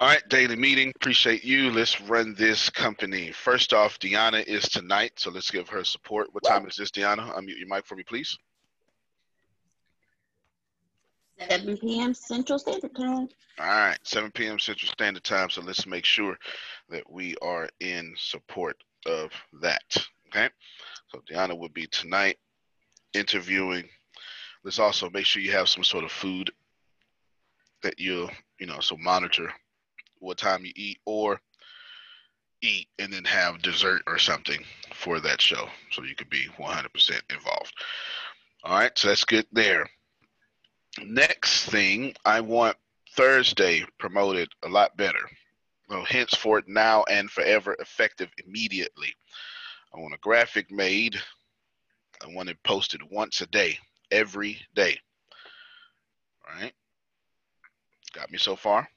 All right, daily meeting. Appreciate you. Let's run this company. First off, Deanna is tonight, so let's give her support. What time is this, Deanna? Unmute your mic for me, please. 7 p.m. Central Standard Time. All right, 7 p.m. Central Standard Time. So let's make sure that we are in support of that. Okay. So Deanna will be tonight interviewing. Let's also make sure you have some sort of food that you'll, you know, so monitor what time you eat or eat and then have dessert or something for that show so you could be 100% involved. All right, so that's good there. Next thing, I want Thursday promoted a lot better. Well, henceforth, now and forever, effective immediately. I want a graphic made. I want it posted once a day, every day. All right. Got me so far?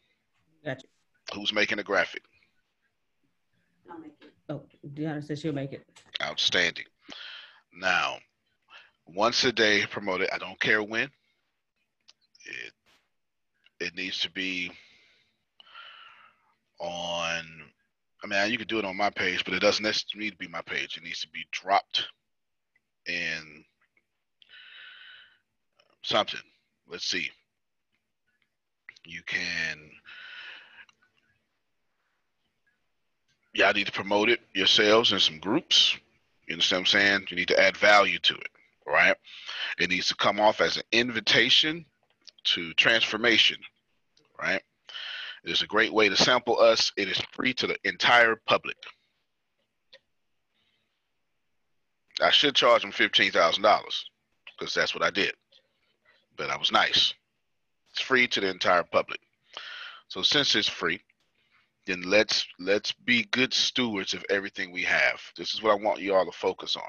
Gotcha. Who's making the graphic? I'll make it. Oh, Deanna says she'll make it. Outstanding. Now, once a day promoted. I don't care when. It it needs to be on. I mean, you could do it on my page, but it doesn't necessarily need to be my page. It needs to be dropped in something. Let's see. You can y'all need to promote it yourselves in some groups. You understand what I'm saying? You need to add value to it, right? It needs to come off as an invitation to transformation, right? It is a great way to sample us. It is free to the entire public. I should charge them fifteen thousand dollars because that's what I did, but I was nice. It's free to the entire public. So since it's free, then let's let's be good stewards of everything we have. This is what I want you all to focus on.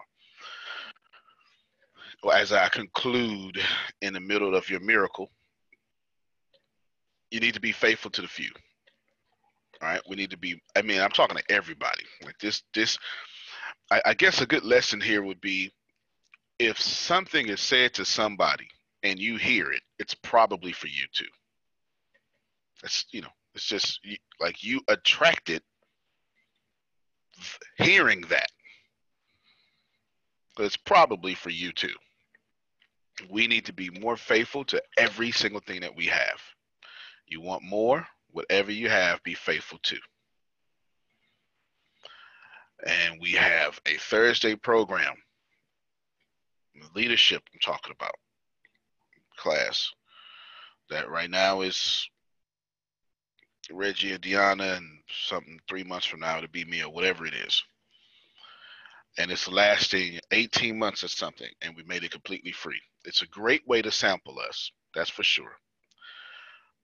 Well, as I conclude in the middle of your miracle, you need to be faithful to the few. All right, we need to be. I mean, I'm talking to everybody. Like this, this I, I guess a good lesson here would be if something is said to somebody and you hear it, it's probably for you too. That's you know, it's just like you attracted hearing that. It's probably for you too. We need to be more faithful to every single thing that we have. You want more, whatever you have, be faithful to. And we have a Thursday program, leadership I'm talking about, class, that right now is Reggie and Deanna, and something three months from now to be me or whatever it is. And it's lasting 18 months or something, and we made it completely free. It's a great way to sample us, that's for sure.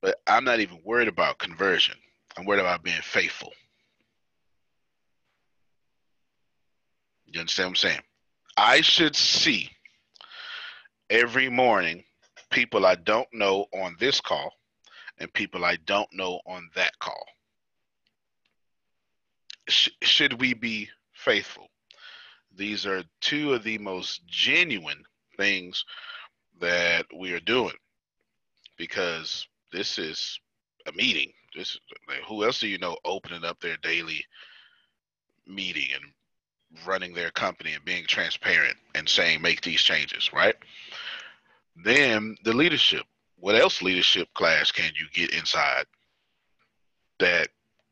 But I'm not even worried about conversion. I'm worried about being faithful. You understand what I'm saying? I should see every morning people I don't know on this call and people I don't know on that call. Sh- should we be faithful? These are two of the most genuine things that we are doing because this is a meeting. This like, who else do you know opening up their daily meeting and running their company and being transparent and saying make these changes, right? Then the leadership. What else leadership class can you get inside that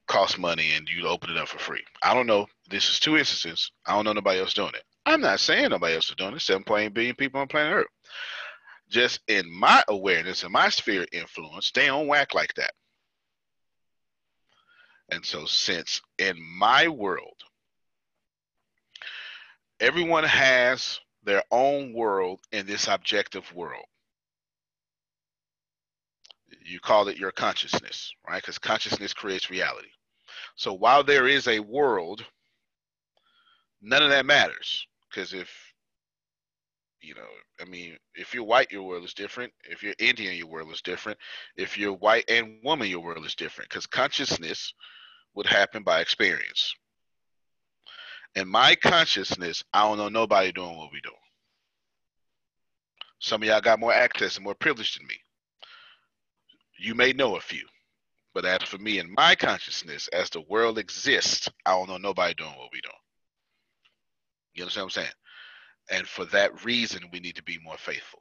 costs money and you open it up for free? I don't know. This is two instances. I don't know nobody else doing it. I'm not saying nobody else is doing it. 7.8 billion people on planet Earth. Just in my awareness and my sphere of influence, they don't whack like that. And so, since in my world, everyone has their own world in this objective world. You call it your consciousness, right? Because consciousness creates reality. So while there is a world, none of that matters. Because if, you know, I mean, if you're white, your world is different. If you're Indian, your world is different. If you're white and woman, your world is different. Because consciousness would happen by experience. In my consciousness, I don't know nobody doing what we doing. Some of y'all got more access and more privilege than me. You may know a few, but as for me and my consciousness, as the world exists, I don't know nobody doing what we doing. You understand what I'm saying? And for that reason, we need to be more faithful.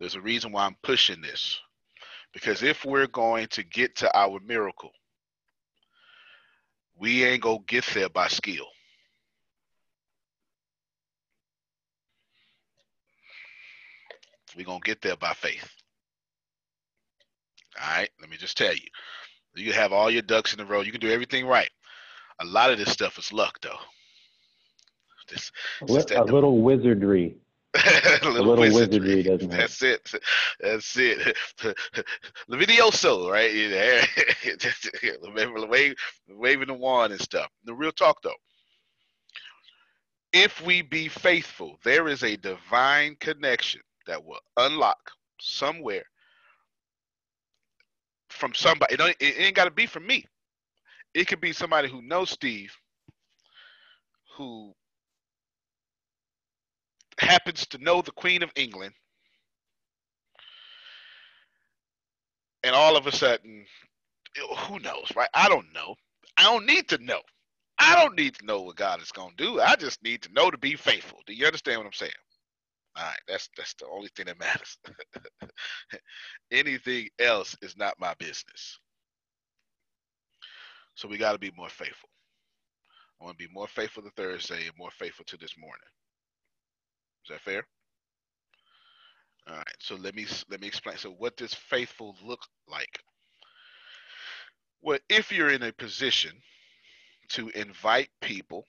There's a reason why I'm pushing this. Because if we're going to get to our miracle, we ain't gonna get there by skill. We're gonna get there by faith. All right, let me just tell you. You have all your ducks in a row, you can do everything right. A lot of this stuff is luck though. This A, It's li- just a little wizardry. a little wizardry, doesn't it? That's it. That's it. Levitioso, right? Wave, waving the wand and stuff. The real talk though. If we be faithful, there is a divine connection that will unlock somewhere from somebody. It, it ain't got to be from me. It could be somebody who knows Steve, who happens to know the Queen of England, and all of a sudden, who knows, right? I don't know. I don't need to know. I don't need to know what God is going to do. I just need to know to be faithful. Do you understand what I'm saying? Right, that's that's the only thing that matters. Anything else is not my business. So we got to be more faithful. I want to be more faithful to Thursday and more faithful to this morning. Is that fair? All right. So let me let me explain. So what does faithful look like? Well, if you're in a position to invite people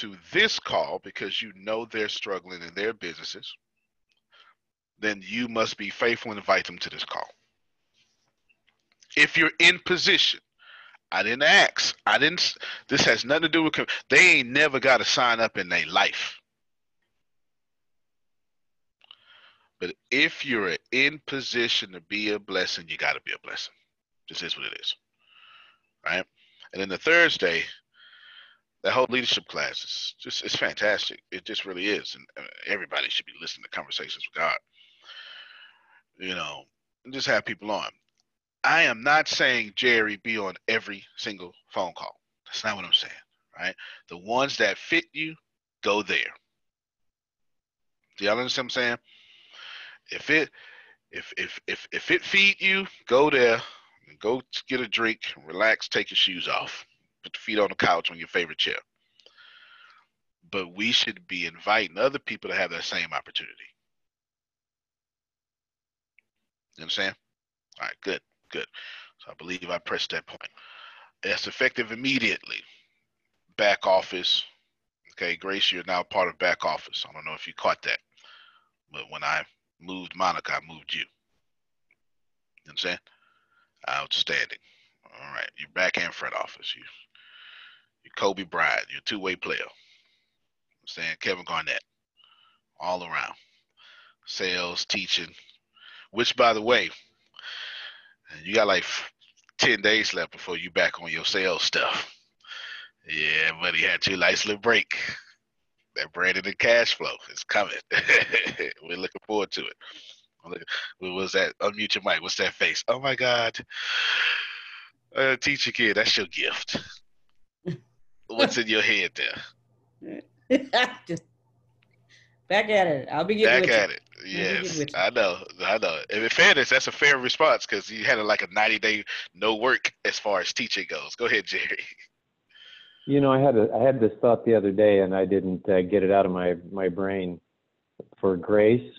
to this call because you know they're struggling in their businesses, then you must be faithful and invite them to this call. If you're in position, I didn't ask. I didn't. This has nothing to do with. They ain't never got to sign up in their life. But if you're in position to be a blessing, you got to be a blessing. This is what it is. Right? And then the Thursday, that whole leadership class is just it's fantastic. It just really is, and uh, everybody should be listening to conversations with God. You know, just have people on. I am not saying Jerry be on every single phone call. That's not what I'm saying. Right? The ones that fit you, go there. Do y'all understand what I'm saying? If it if if if if it feed you, go there and go get a drink, relax, take your shoes off, put the feet on the couch on your favorite chair. But we should be inviting other people to have that same opportunity. You saying? All right, good, good. So I believe I pressed that point. It's effective immediately. Back office. Okay, Grace, you're now part of back office. I don't know if you caught that. But when I moved Monica, I moved you. You saying? Outstanding. All right. You're back in front office. You you're Kobe Bryant. You're a two-way player. I'm saying Kevin Garnett. All around. Sales, teaching. Which by the way, you got like 10 days left before you back on your sales stuff. Yeah, but he had two nice little break. That branded and cash flow is coming. We're looking forward to it. What was that? Unmute your mic. What's that face? Oh my God. Uh, teacher kid, that's your gift. What's in your head there? Just back at it. I'll be getting Back with at you. it. Yes. I know. I know. And in fairness, that's a fair response because you had a, like a 90 day no work as far as teaching goes. Go ahead, Jerry. You know, I had a, I had this thought the other day, and I didn't uh, get it out of my my brain. For Grace,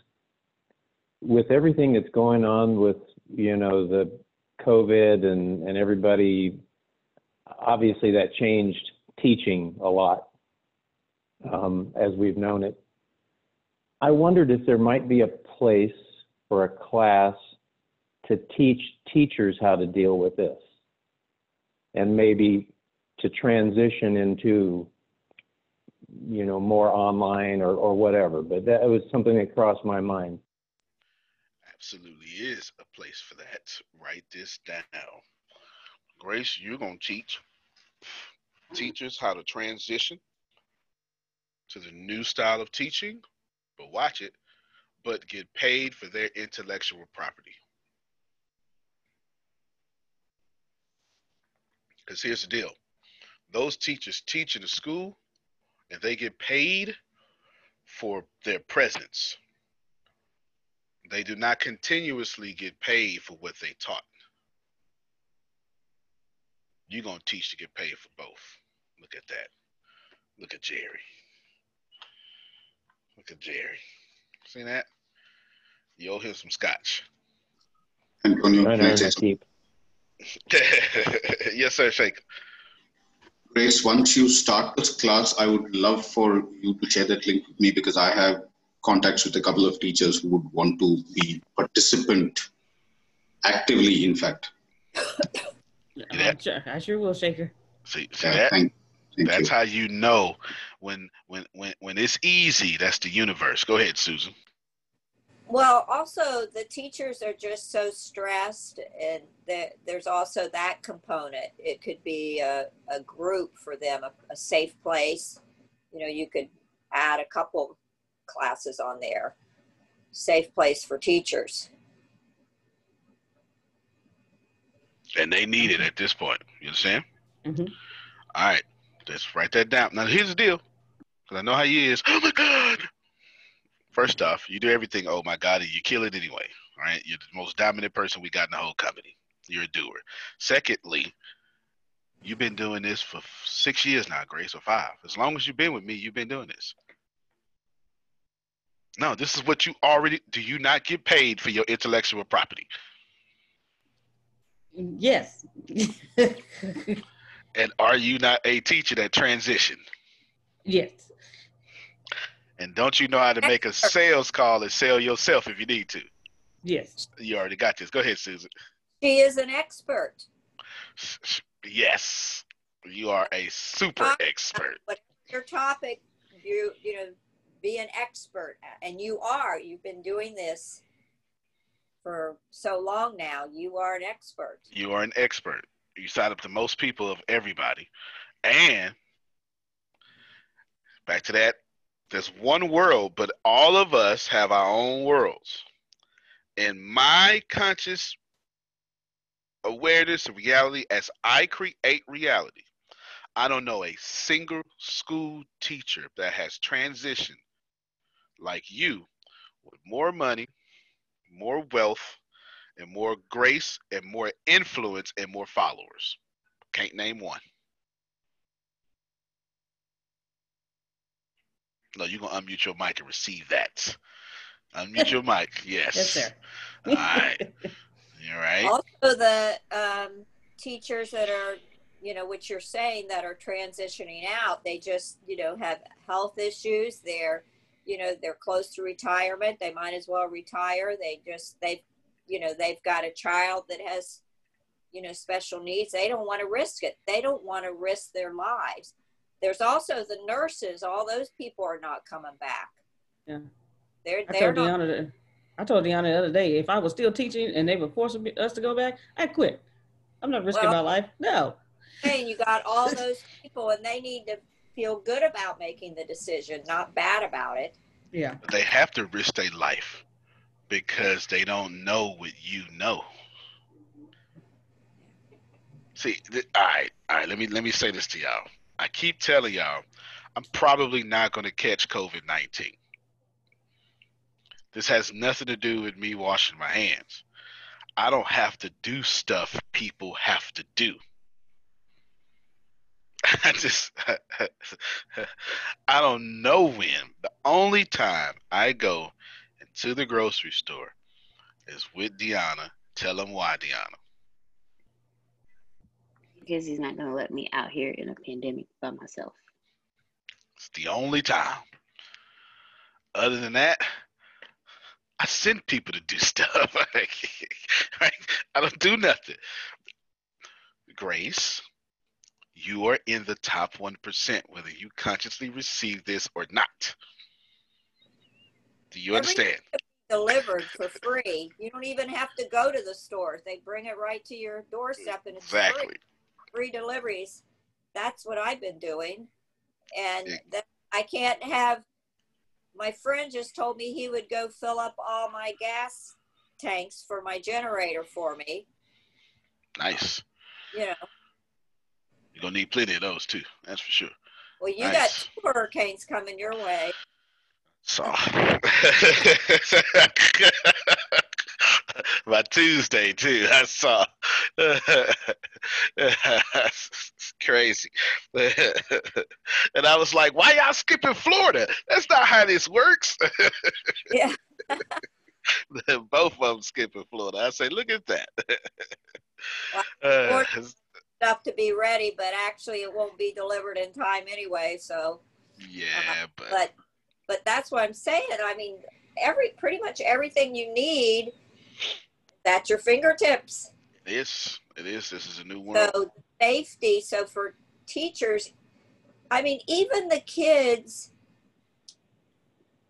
with everything that's going on with you know the COVID and and everybody, obviously that changed teaching a lot um, as we've known it. I wondered if there might be a place for a class to teach teachers how to deal with this, and maybe to transition into you know more online or, or whatever but that was something that crossed my mind Absolutely is a place for that. Write this down. Grace, you're going to teach teachers how to transition to the new style of teaching, but watch it, but get paid for their intellectual property. Because here's the deal those teachers teach in the school and they get paid for their presence. They do not continuously get paid for what they taught. You're going to teach to get paid for both. Look at that. Look at Jerry. Look at Jerry. See that? You owe him some scotch. Antonio, I can I say something? yes, sir, Shake. Grace, once you start this class, I would love for you to share that link with me because I have contacts with a couple of teachers who would want to be participant actively, in fact. Yeah. I'm sure, I sure will, Shaker. See, see Yeah, that? thank, thank That's you. how you know when when when when it's easy. That's the universe. Go ahead, Susan. Well, also the teachers are just so stressed, and there, there's also that component. It could be a, a group for them, a, a safe place. You know, you could add a couple classes on there. Safe place for teachers. And they need it at this point. You understand? Mhm. All right. Let's write that down. Now here's the deal. Because I know how you is. Oh my God. First off, you do everything, oh my God, and you kill it anyway. Right. You're the most dominant person we got in the whole company. You're a doer. Secondly, you've been doing this for six years now, Grace, or five. As long as you've been with me, you've been doing this. No, this is what you already do you not get paid for your intellectual property? Yes. And are you not a teacher that transition? yes. And don't you know how to make a sales call and sell yourself if you need to? Yes. You already got this. Go ahead, Susan. She is an expert. S- s- Yes, you are a super expert. What your topic, you you know, be an expert, and you are. You've been doing this for so long now. You are an expert. You are an expert. You sign up to most people of everybody. And back to that. There's one world, but all of us have our own worlds. In my conscious awareness of reality, as I create reality, I don't know a single school teacher that has transitioned like you with more money, more wealth, and more grace, and more influence, and more followers. Can't name one. No, you're gonna unmute your mic and receive that. Unmute your mic. Yes. Yes, sir. All right. All right. Also, the um, teachers that are, you know, what you're saying that are transitioning out, they just, you know, have health issues. They're, you know, they're close to retirement. They might as well retire. They just, they've, you know, they've got a child that has, you know, special needs. They don't want to risk it. They don't want to risk their lives. There's also the nurses. All those people are not coming back. Yeah. They're, I they're told not. Deanna I told Deanna the other day, if I was still teaching and they were forcing me- us to go back, I'd quit. I'm not risking Well- my life. No. saying you got all those people and they need to feel good about making the decision, not bad about it. Yeah. They have to risk their life because they don't know what you know. See, th- all right, all right. Let me let me say this to y'all. I keep telling y'all, I'm probably not going to catch COVID nineteen. This has nothing to do with me washing my hands. I don't have to do stuff people have to do. I just, I don't know when. The only time I go into the grocery store is with Deanna. Tell him why, Deanna. Because he's not going to let me out here in a pandemic by myself. It's the only time. Other than that, I send people to do stuff. Right? I don't do nothing. Grace, you are in the top 1%, whether you consciously receive this or not. Do you understand? Delivered for free. You don't even have to go to the store. They bring it right to your doorstep and it's Exactly. free. Free deliveries. That's what I've been doing. And that I can't have my friend just told me he would go fill up all my gas tanks for my generator for me. Nice. You know, You're going to need plenty of those too. That's for sure. well, you Nice. got two hurricanes coming your way. So by Tuesday too, I saw. it's crazy, and I was like, "Why y'all skipping Florida? That's not how this works." Yeah. Both of them skipping Florida. I say, "Look at that." Well, Uh, Stuff to be ready, but actually it won't be delivered in time anyway. So, yeah, but but but that's what I'm saying. I mean, every pretty much everything you need at your fingertips. it is. It is. This is a new world. So safety. So for teachers, I mean, even the kids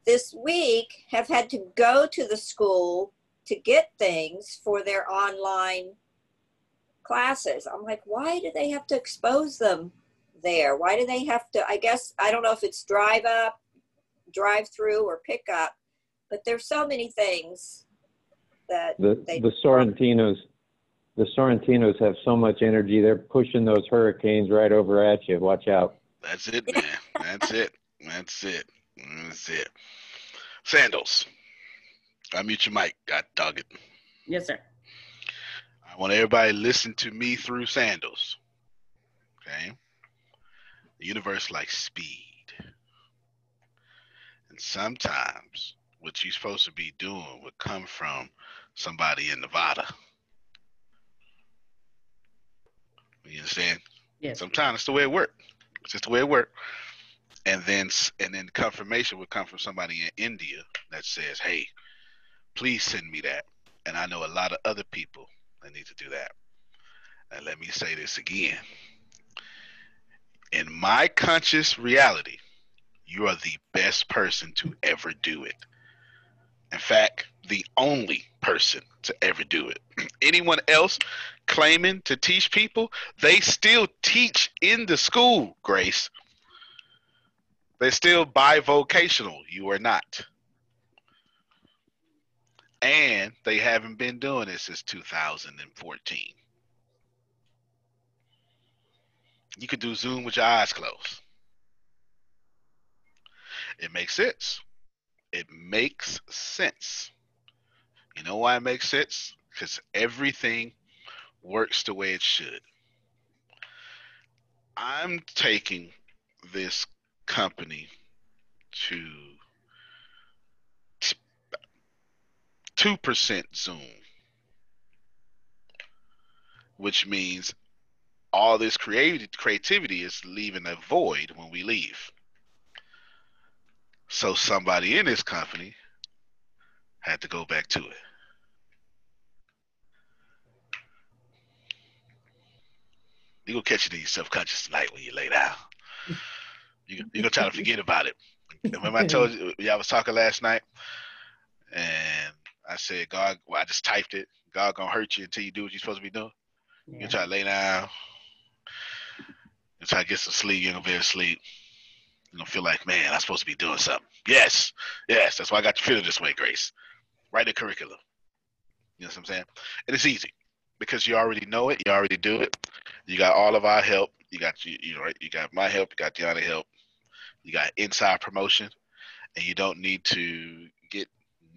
this week have had to go to the school to get things for their online classes. I'm like, why do they have to expose them there? Why do they have to? I guess I don't know if it's drive up, drive through, or pick up, but there's so many things that The they the Sorrentinos, the Sorrentinos have so much energy. They're pushing those hurricanes right over at you. Watch out. That's it, man. That's it. That's it. That's it. Sandals. I mute your mic. God dog it. Yes, sir. I want everybody to listen to me through sandals. Okay? The universe likes speed. Sometimes what you're supposed to be doing would come from somebody in Nevada. You understand? Yes. Sometimes it's the way it worked. It's just the way it worked. And then and then confirmation would come from somebody in India that says, "Hey, please send me that." And I know a lot of other people that need to do that. And let me say this again. In my conscious reality, you are the best person to ever do it. In fact, the only person to ever do it. Anyone else claiming to teach people, they still teach in the school, Grace. They're still bivocational. You are not. And they haven't been doing this since 2014. You could do Zoom with your eyes closed. It makes sense. It makes sense. You know why it makes sense? Because everything works the way it should. I'm taking this company to two percent Zoom, which means all this creativity creativity is leaving a void when we leave. So somebody in this company had to go back to it. You're gonna catch it in your subconscious tonight when you lay down. You you gonna try to forget about it. Remember I told you y'all was talking last night, and I said God. Well, I just typed it. God gonna hurt you until you do what you're supposed to be doing. Yeah. You try to lay down. You try to get some sleep. You're gonna be asleep. You're gonna feel like, man, I'm supposed to be doing something. Yes, yes. That's why I got you feeling this way, Grace. Write the curriculum. You know what I'm saying? And it's easy because you already know it. You already do it. You got all of our help. You got you, you know, right? You got my help. You got Deanna help. You got inside promotion, and you don't need to get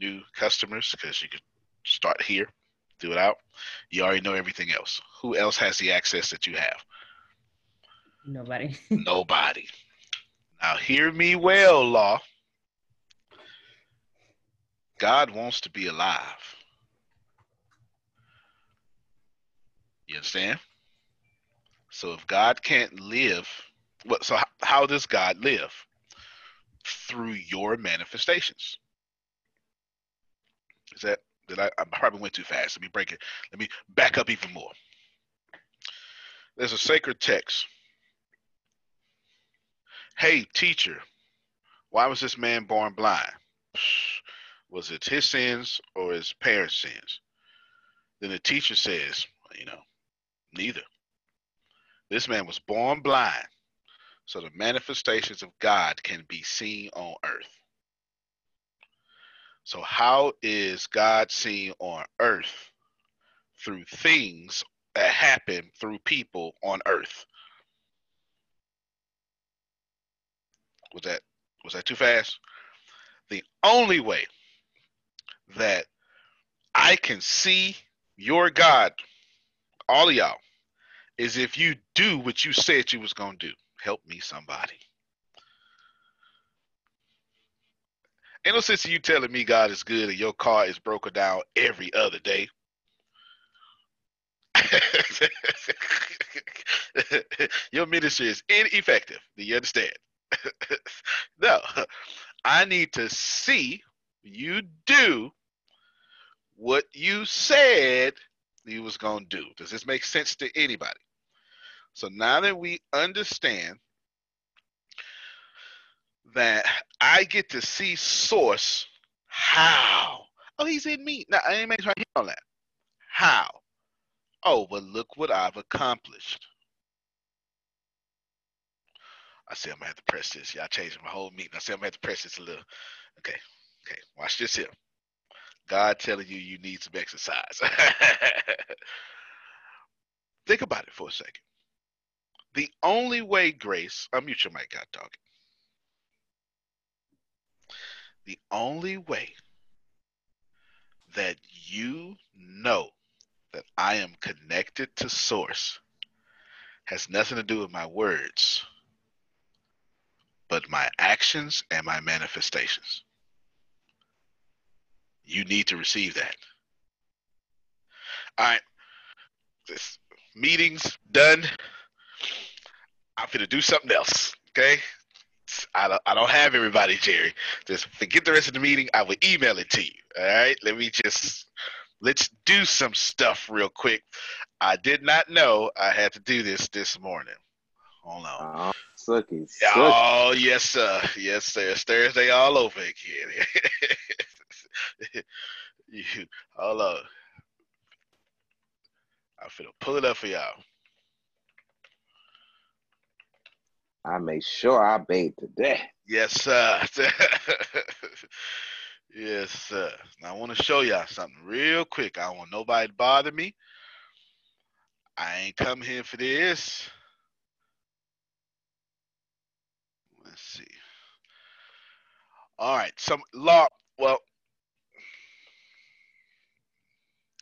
new customers because you can start here, do it out. You already know everything else. Who else has the access that you have? Nobody. Nobody. Now, hear me well, Law. God wants to be alive. You understand? So if God can't live, what? So how, does God live? Through your manifestations. Is that did I? I probably went too fast. Let me break it. Let me back up even more. There's a sacred text. Hey, teacher, why was this man born blind? Was it his sins or his parents' sins? Then the teacher says, you know, neither. This man was born blind so the manifestations of God can be seen on earth. So, how is God seen on earth? Through things that happen through people on earth. Was that was that too fast? The only way that I can see your God, all of y'all, is if you do what you said you was gonna do. Help me, somebody. Ain't no sense you telling me God is good and your car is broken down every other day. your ministry is ineffective. Do you understand? no, I need to see you do what you said you was gonna do. Does this make sense to anybody? So now that we understand that I get to see source, how? Oh, he's in me. Now I ain't make sure I hit on that. How? Oh, but look what I've accomplished. I say I'm gonna have to press this. Y'all changing my whole meeting. I say I'm gonna have to press this a little. Okay, okay. Watch this here. God telling you you need some exercise. Think about it for a second. The only way, Grace, unmute your mic, God talking. The only way that you know that I am connected to source has nothing to do with my words, but my actions and my manifestations. You need to receive that. All right. This meeting's done. I'm gonna do something else. Okay. I don't, I don't have everybody, Jerry. Just forget the rest of the meeting. I will email it to you. All right. Let me just let's do some stuff real quick. I did not know I had to do this this morning. Hold on. Oh, sucky, sucky. Oh yes, sir. Yes, sir. It's Thursday all over again. you, hold on. I'm finna pull it up for y'all. I made sure I bathed today. Yes, sir. yes, sir. Now I want to show y'all something real quick. I don't want nobody to bother me. I ain't come here for this. Let's see. All right. Some law. Well,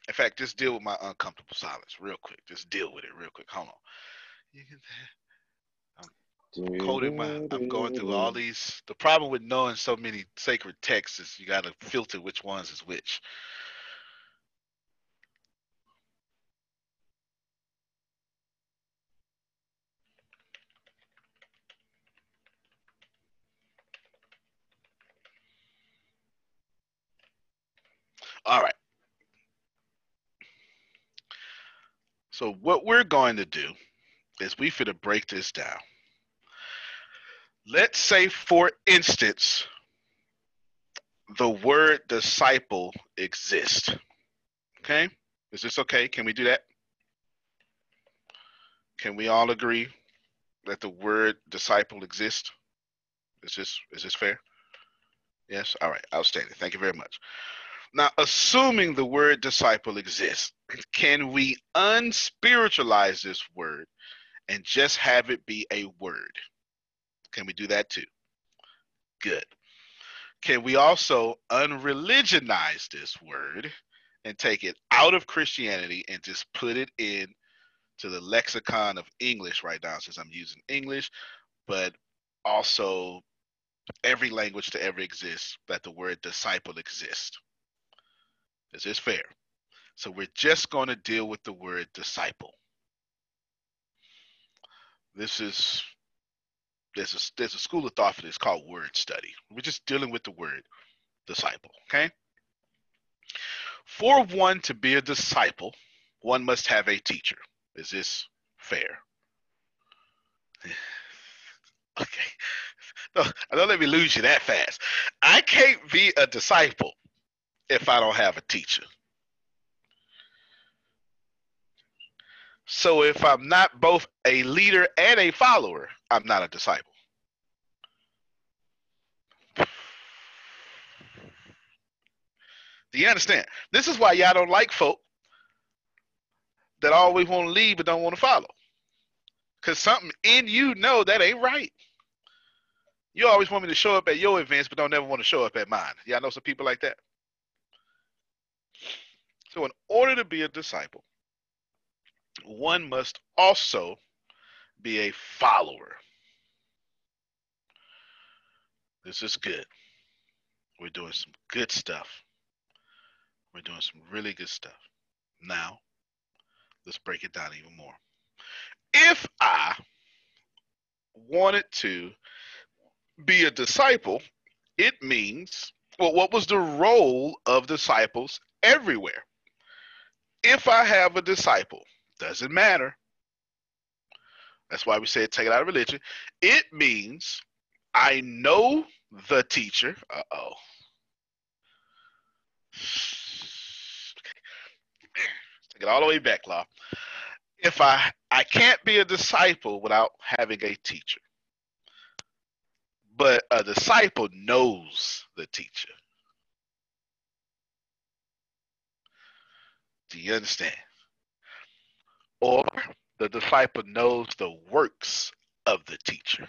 in fact, just deal with my uncomfortable silence real quick. Just deal with it real quick. Hold on. I'm coding my. I'm going through all these. The problem with knowing so many sacred texts is you got to filter which ones is which. All right. So what we're going to do is we finna break this down. Let's say, for instance, the word disciple exists. Okay? Is this okay? Can we do that? Can we all agree that the word disciple exists? Is this is this fair? Yes? All right, outstanding. Thank you very much. Now, assuming the word disciple exists, can we unspiritualize this word and just have it be a word? Can we do that too? Good. Can we also unreligionize this word and take it out of Christianity and just put it in to the lexicon of English right now, since I'm using English, but also every language to ever exist that the word disciple exists? Is this fair? So we're just going to deal with the word disciple. This is there's a there's a school of thought for this called word study. We're just dealing with the word disciple. Okay. For one to be a disciple, one must have a teacher. Is this fair? okay. No, don't let me lose you that fast. I can't be a disciple if I don't have a teacher. So if I'm not both a leader and a follower, I'm not a disciple. Do you understand? This is why y'all don't like folk that always want to lead but don't want to follow. Because something in you know that ain't right. You always want me to show up at your events but don't ever want to show up at mine. Y'all know some people like that? So, in order to be a disciple, one must also be a follower. This is good. We're doing some good stuff. We're doing some really good stuff. Now, let's break it down even more. If I wanted to be a disciple, it means, well, what was the role of disciples everywhere? If I have a disciple, doesn't matter. That's why we say take it out of religion. It means I know the teacher. Uh oh. Take it all the way back, Law. If I I can't be a disciple without having a teacher. But a disciple knows the teacher. Do you understand? Or the disciple knows the works of the teacher.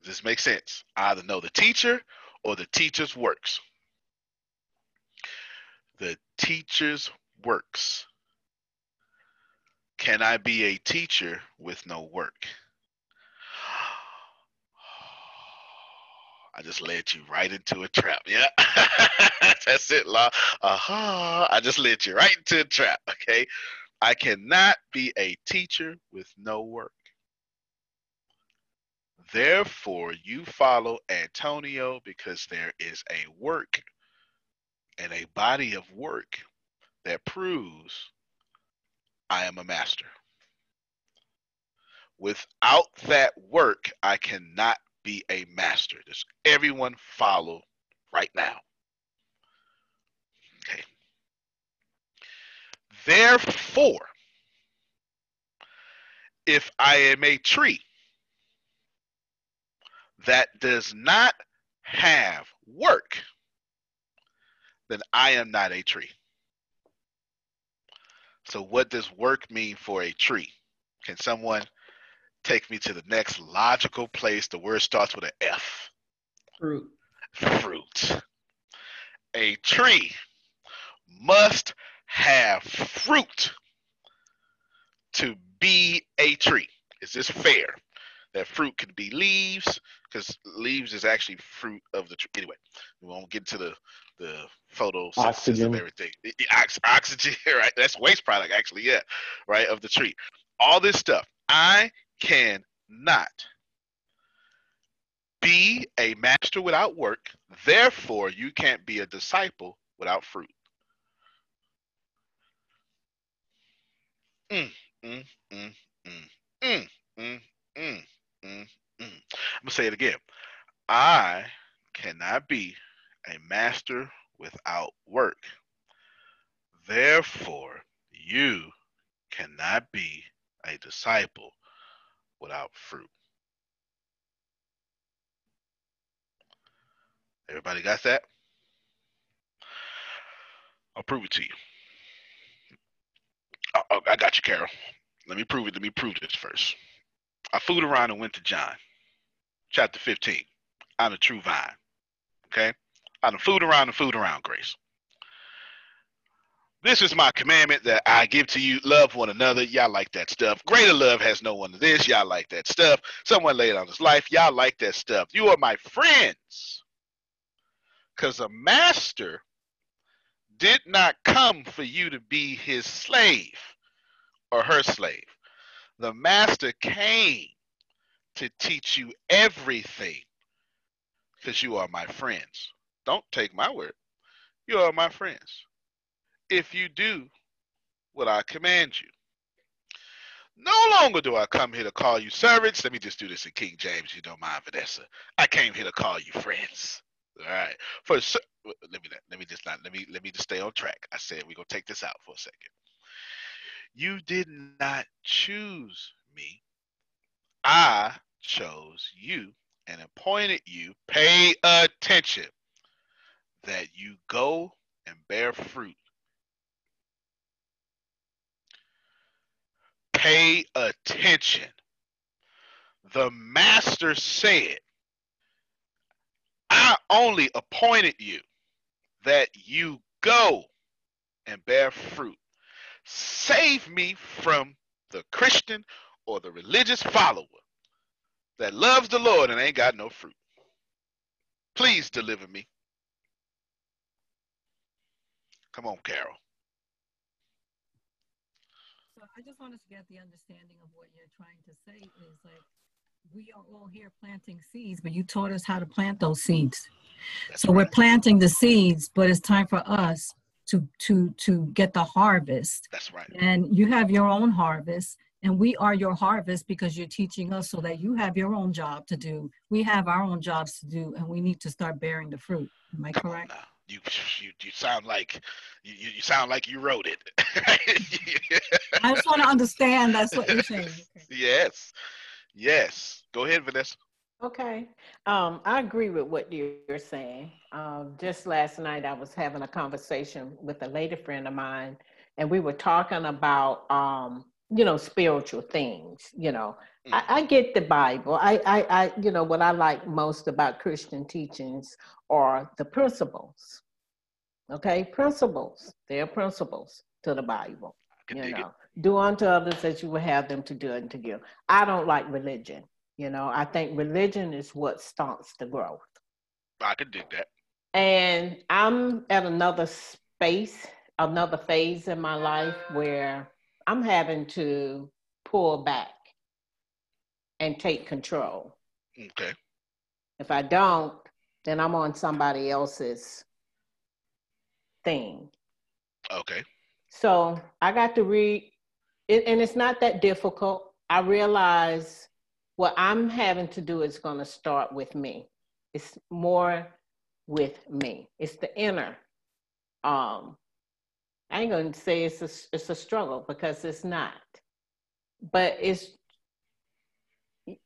Does this make sense? Either know the teacher or the teacher's works. The teacher's works. Can I be a teacher with no work? I just led you right into a trap. Yeah. That's it, Law. Uh-huh. I just led you right into a trap. Okay. I cannot be a teacher with no work. Therefore, you follow Antonio because there is a work and a body of work that proves I am a master. Without that work, I cannot be a master. Does everyone follow right now? Okay. Therefore, if I am a tree that does not have work, then I am not a tree. So, what does work mean for a tree? Can someone take me to the next logical place? The word starts with an F. Fruit. Fruit. A tree must have fruit to be a tree. Is this fair? That fruit could be leaves, because leaves is actually fruit of the tree. Anyway, we won't get to the the photosynthesis Oxygen. of everything. I- I- ox- Oxygen, right? That's waste product, actually. Yeah, right of the tree. All this stuff. I cannot be a master without work. Therefore, you can't be a disciple without fruit. Mm, mm, mm, I'm going to say it again. I cannot be a master without work. Therefore, you cannot be a disciple without fruit. Everybody got that? I'll prove it to you. I, I- I got you, Carol. Let me prove it. Let me prove this first. I fooled around and went to John, chapter 15. I'm the true vine. Okay? I done fooled around and fooled around, Grace. This is my commandment that I give to you. Love one another. Y'all like that stuff. Greater love has no one than this. Y'all like that stuff. Someone laid on his life. Y'all like that stuff. You are my friends. Because a master did not come for you to be his slave or her slave. The master came to teach you everything because you are my friends. Don't take my word. You are my friends. If you do what I command you. No longer do I come here to call you servants. Let me just do this in King James. You don't mind, Vanessa. I came here to call you friends. All right. For let me let me just not let me let me just stay on track. I said we're gonna take this out for a second. You did not choose me. I chose you and appointed you. Pay attention that you go and bear fruit. Pay attention. The master said, I only appointed you that you go and bear fruit. Save me from the Christian or the religious follower that loves the Lord and ain't got no fruit. Please deliver me. Come on, Carol. I just want us to get the understanding of what you're trying to say is like we are all here planting seeds, but you taught us how to plant those seeds. That's So we're planting the seeds, but it's time for us to to to get the harvest. That's right. And you have your own harvest, and we are your harvest because you're teaching us so that you have your own job to do. We have our own jobs to do, and we need to start bearing the fruit. Am I Come correct? Now. You, you you sound like you, you you sound like you wrote it. I just want to understand that's what you're saying. Okay. yes. Yes. Go ahead, Vanessa. Okay. Um, I agree with what you're saying. Um, just last night, I was having a conversation with a lady friend of mine, and we were talking about, um, you know, spiritual things. You know, I, mm. I get the Bible. I, I, I, you know, what I like most about Christian teachings are the principles. Okay, principles. They're principles to the Bible. You dig it. do unto others as you would have them to do unto you. I don't like religion. You know, I think religion is what stunts the growth. I can dig that. And I'm at another space, another phase in my life where I'm having to pull back and take control. Okay. If I don't, then I'm on somebody else's thing. Okay. So I got to read, it, and it's not that difficult. I realize what I'm having to do is going to start with me. It's more with me. It's the inner. Um, I ain't going to say it's a, it's a struggle because it's not, but it's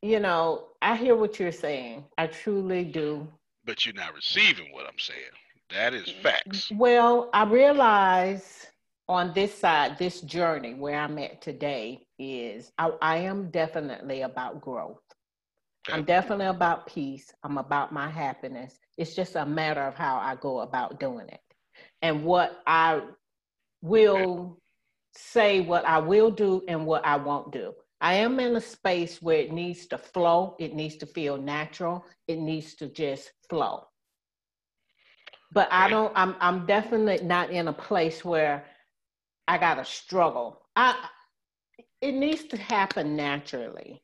you know, I hear what you're saying. I truly do. But you're not receiving what I'm saying. That is facts. Well, I realize on this side, this journey where I'm at today is I, I am definitely about growth. I'm definitely about peace. I'm about my happiness. It's just a matter of how I go about doing it. And what I will say, what I will do, and what I won't do. I am in a space where it needs to flow, it needs to feel natural, it needs to just flow. But I don't, I'm, I'm definitely not in a place where I gotta struggle. I, it needs to happen naturally.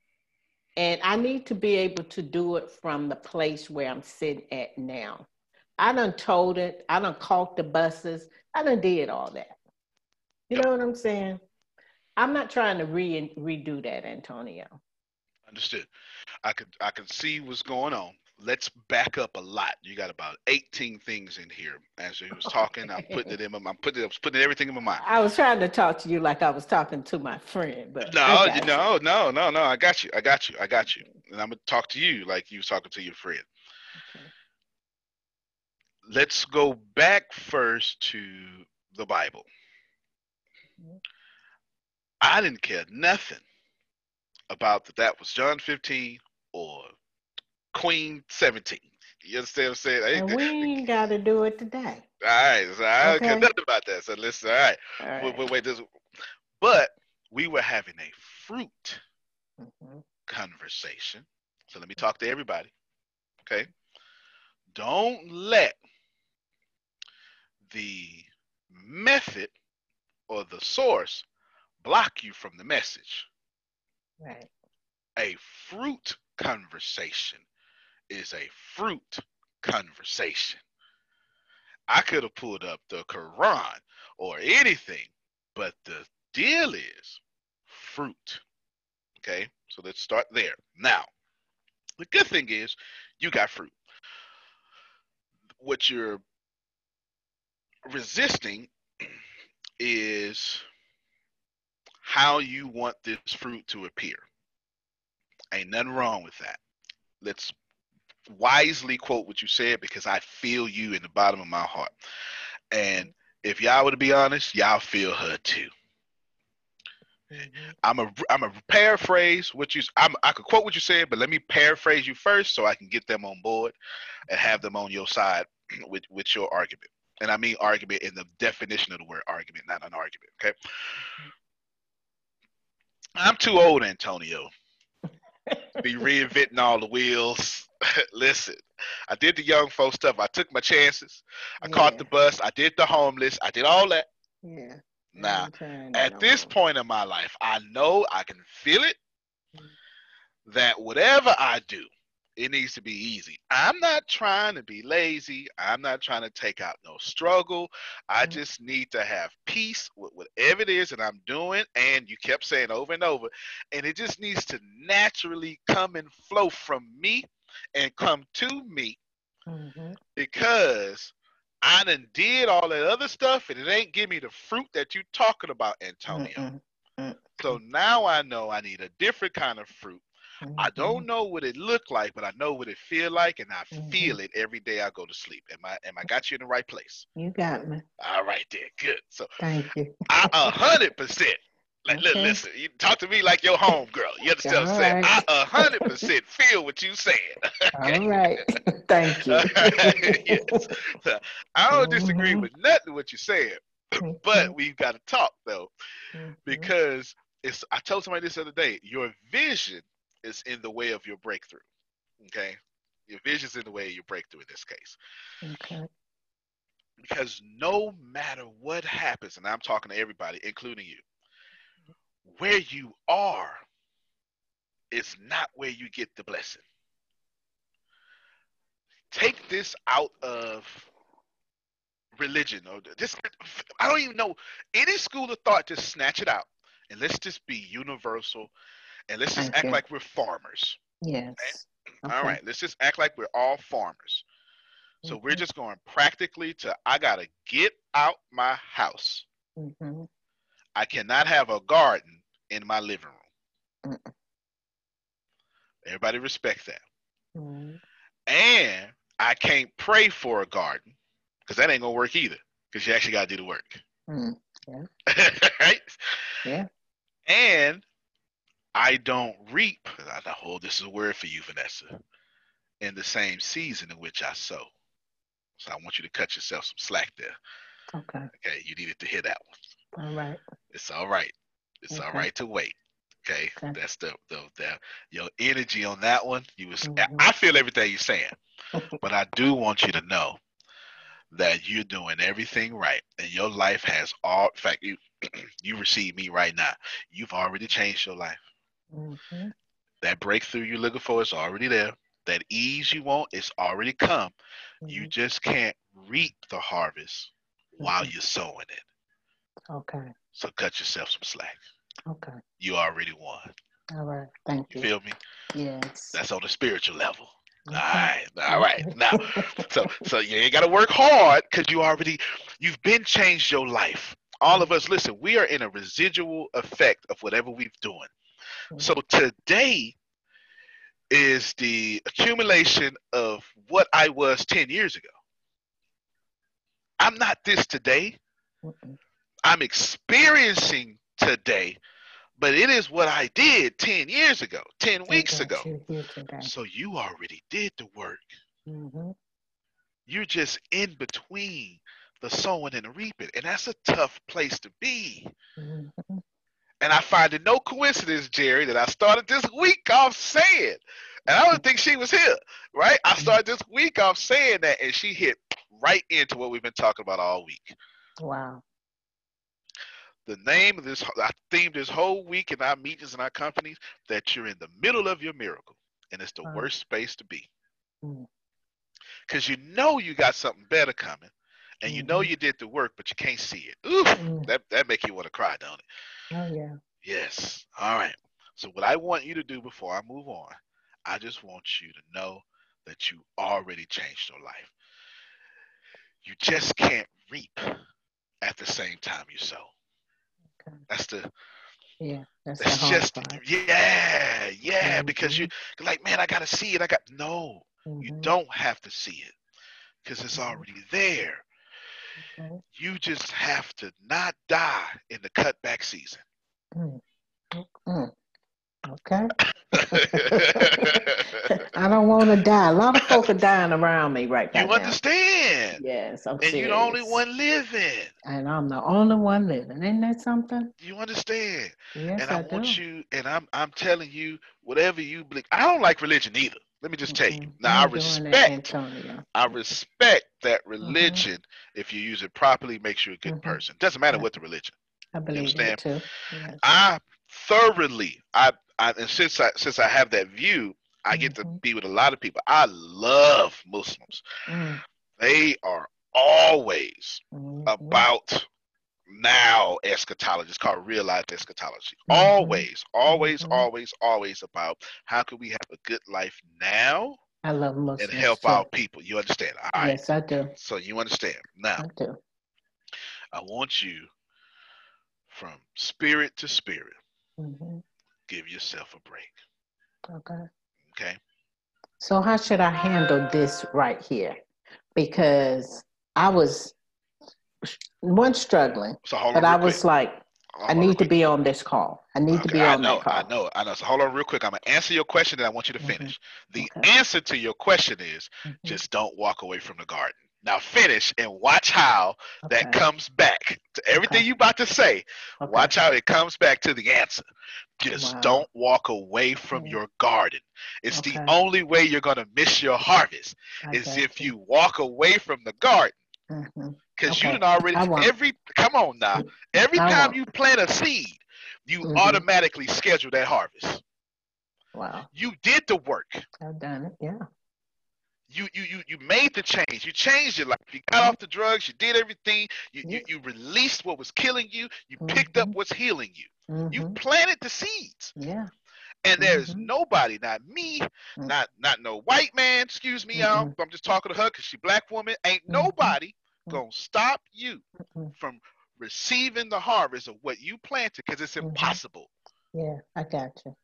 And I need to be able to do it from the place where I'm sitting at now. I done told it, I done caught the buses, I done did all that. You know what I'm saying? I'm not trying to re- redo that, Antonio. Understood. I could I could see what's going on. Let's back up a lot. You got about 18 things in here. As he was talking, I'm putting it in my I'm putting I'm putting everything in my mind. I was trying to talk to you like I was talking to my friend, but no, no, no, no, no. I got you. I got you. I got you. And I'm gonna talk to you like you was talking to your friend. Okay. Let's go back first to the Bible. I didn't care nothing about that. That was John 15 or Queen 17. You understand what I'm saying? And we ain't got to do it today. All right, so I don't care nothing about that. So listen, all right. All right. Wait, wait, wait, this, but we were having a fruit mm-hmm. conversation. So let me talk to everybody. Okay. Don't let the method or the source block you from the message. Right. A fruit conversation is a fruit conversation. I could have pulled up the Quran or anything, but the deal is fruit. Okay, so let's start there. Now, the good thing is you got fruit. What you're resisting is how you want this fruit to appear. Ain't nothing wrong with that. Let's wisely quote what you said because I feel you in the bottom of my heart. And if y'all were to be honest, y'all feel her too. Mm-hmm. I'm a I'm a paraphrase what you I'm, I could quote what you said, but let me paraphrase you first so I can get them on board and have them on your side with with your argument. And I mean argument in the definition of the word argument, not an argument. Okay. I'm too old, Antonio. be reinventing all the wheels. Listen, I did the young folk stuff. I took my chances. I yeah. caught the bus. I did the homeless. I did all that. Yeah. Now, at this point in my life, I know I can feel it mm-hmm. that whatever I do, it needs to be easy. I'm not trying to be lazy. I'm not trying to take out no struggle. I mm-hmm. just need to have peace with whatever it is that I'm doing. And you kept saying over and over, and it just needs to naturally come and flow from me and come to me mm-hmm. because I done did all that other stuff and it ain't give me the fruit that you talking about, Antonio. Mm-hmm. So now I know I need a different kind of fruit Mm-hmm. I don't know what it looked like, but I know what it feel like, and I mm-hmm. feel it every day I go to sleep. Am I am I got you in the right place? You got me. All right, there, good. So thank you. I a hundred percent. Like, okay. listen, you talk to me like your home girl. You understand All what I'm saying? Right. I a hundred percent feel what you saying. okay? All right. Thank you. yes. So, I don't mm-hmm. disagree with nothing what you said, but we've got to talk though, mm-hmm. because it's. I told somebody this other day. Your vision is in the way of your breakthrough. Okay? Your vision's in the way of your breakthrough in this case. Okay. Because no matter what happens, and I'm talking to everybody, including you, where you are is not where you get the blessing. Take this out of religion or this I don't even know any school of thought just snatch it out and let's just be universal and let's just Thank act you. like we're farmers. Yes. Okay? All right. Let's just act like we're all farmers. So mm-hmm. we're just going practically to I gotta get out my house. Mm-hmm. I cannot have a garden in my living room. Mm-mm. Everybody respect that. Mhm. And I can't pray for a garden because that ain't gonna work either. Because you actually gotta do the work. Mm. right? Yeah. And I don't reap. I know oh, this is a word for you, Vanessa. In the same season in which I sow. So I want you to cut yourself some slack there. Okay. Okay, you needed to hear that one. All right. It's all right. It's all Okay. right to wait. Okay, Okay. that's the, the the your energy on that one. You was Mhm. I feel everything you're saying, but I do want you to know that you're doing everything right, and your life has all. In fact, you you receive me right now. You've already changed your life. Mhm. That breakthrough you're looking for is already there. That ease you want is already come. You Mhm. just can't reap the harvest while Mhm. you're sowing it. Okay. So cut yourself some slack. Okay. You already won. All right. Thank You you. feel me? Yes. That's on the spiritual level. All Okay. right, all right. Now, so so you ain't got to work hard because you already you've been changed your life. All of us, listen, we are in a residual effect of whatever we've doing. So today is the accumulation of what I was 10 years ago. I'm not this today. I'm experiencing today, but it is what I did 10 years ago, 10 weeks ago. you here today. So you already did the work. Mhm. You're just in between the sowing and the reaping. And that's a tough place to be. Mhm. And I find it no coincidence, Jerry, that I started this week off saying, and I don't think she was here, right? I started this week off saying that, and she hit right into what we've been talking about all week. Wow. The name of this, I themed this whole week in our meetings and our companies that you're in the middle of your miracle, and it's the Wow. worst space to be. Mm. Because you know you got something better coming, and you know Mhm. you did the work, but you can't see it. Ooh, Mm. that, that make you want to cry, don't it? Oh yeah. Yes. All right. So what I want you to do before I move on, I just want you to know that you already changed your life. You just can't reap at the same time you sow. Okay. That's the Yeah. That's the that's just part. yeah, yeah, because you Mm-hmm. like, man, I gotta see it. I got no, you Mhm. don't have to see it because it's Mhm. already there. Okay. You just have to not die in the cutback season. Mm. Mm. Okay. I don't want to die. A lot of folk are dying around me right now. you now. understand? Yes, I'm And you're the only one living. And I'm the only one living. Isn't that something? You understand? Yes, and I, I, want do. you, and I'm I'm telling you, whatever you believe. I don't like religion either. Let me just tell you. Now I that, respect, I respect that religion. If you use it properly, makes you a good Mhm. person. Doesn't matter Yeah. what the religion. I believe it too. Yes. I thoroughly, I, I and since I since I have that view, I get to Mhm. be with a lot of people. I love Muslims. Mm, They are always mhm. about now eschatology. It's called real life eschatology. Always, always, Mhm. always, always about how can we have a good life now I love Muslims and help too. out people. You understand? All right. Yes, I do. So you understand. Now I do. I want you from spirit to spirit, hmm give yourself a break. Okay. Okay. So how should I handle this right here? Because I was one struggling, So hold but on I real was quick. like, Hold I need to be on this call. I need to be I on know, that call. I know, I know. So hold on real quick. I'm gonna answer your question and I want you to Mhm. finish. The Okay. answer to your question is Mhm. just don't walk away from the garden. Now finish and watch how that comes back to everything Okay. you about to say. Okay. Watch how it comes back to the answer. Just Wow. don't walk away from your garden. It's the only way you're gonna miss your harvest is if you walk away from the garden. Mhm. Because you Okay. done already every come on now. Every I time won't. you plant a seed, you Mhm. automatically schedule that harvest. Wow. You did the work. I've done it. Yeah. You you you you made the change. You changed your life. You got off the drugs. You did everything. You you, you released what was killing you. You picked up Mhm. what's healing you. You Mhm. planted the seeds. Yeah. And there's Mhm. nobody, not me, Mm. not not no white man. Excuse me, y'all. I'm just talking to her because she black woman. Ain't nobody Mm. gonna stop you from receiving the harvest of what you planted because it's Mhm. impossible. Yeah. I got you.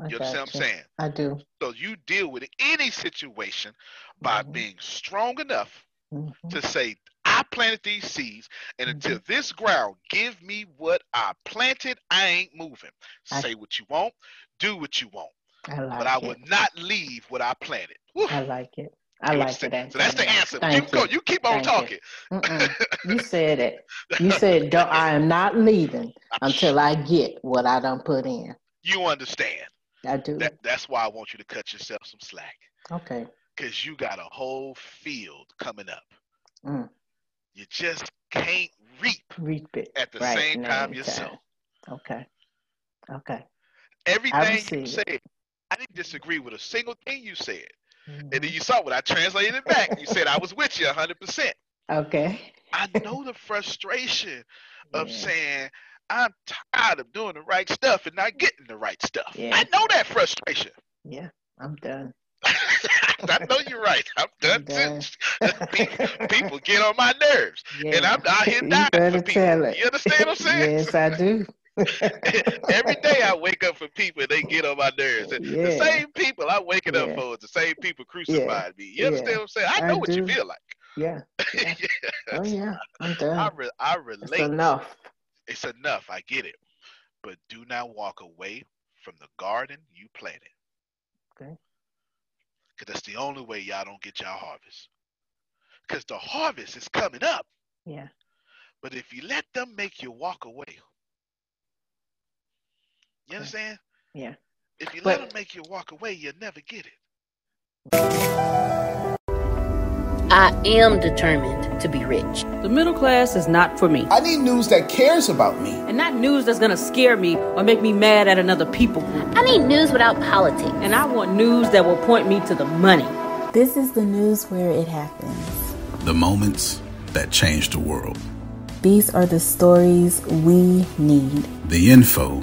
I You understand what I'm saying? I do. So you deal with any situation by Mhm. being strong enough Mhm. to say, I planted these seeds, and until this ground give me what I planted, I ain't moving. I- Say what you want, do what you want, I like but I it. will not leave what I planted. Woo. I like it. I You like it. So that's the answer. Thank you go. You keep on Thank talking. Mm-mm. You said it. You said, Don't, I am not leaving until I get what I don't put in. You understand. I do. That that's why I want you to cut yourself some slack. Okay. Cause you got a whole field coming up. Mm. You just can't reap Reap it. at the right same time yourself. Okay. Okay. Everything you said, I didn't disagree with a single thing you said. And Mhm. then you saw when I translated it back, you said I was with you 100%. Okay. I know the frustration of Yeah. saying I'm tired of doing the right stuff and not getting the right stuff. Yeah. I know that frustration. Yeah. I'm done. I know you're right. I'm done. done. too. people, people get on my nerves, Yeah. and I'm out here You dying better for people. tell it. You understand what I'm saying? yes, I do. Every day I wake up for people and they get on my nerves. And The same people I'm waking up Yeah. for is the same people crucifying me. You understand Yeah. what I'm saying? I I know what you feel like. Yeah. Yeah. Oh yeah. I'm done. I, re- I It's relate. enough. It's enough. I get it. But do not walk away from the garden you planted. Okay. Because that's the only way y'all don't get y'all harvest. Because the harvest is coming up. Yeah. But if you let them make you walk away, you understand? Yeah. If you let But- them make you walk away, you'll never get it. I am determined to be rich. The middle class is not for me. I need news that cares about me. And not news that's gonna scare me or make me mad at another people group. I need news without politics. And I want news that will point me to the money. This is the news where it happens. The moments that change the world. These are the stories we need. The info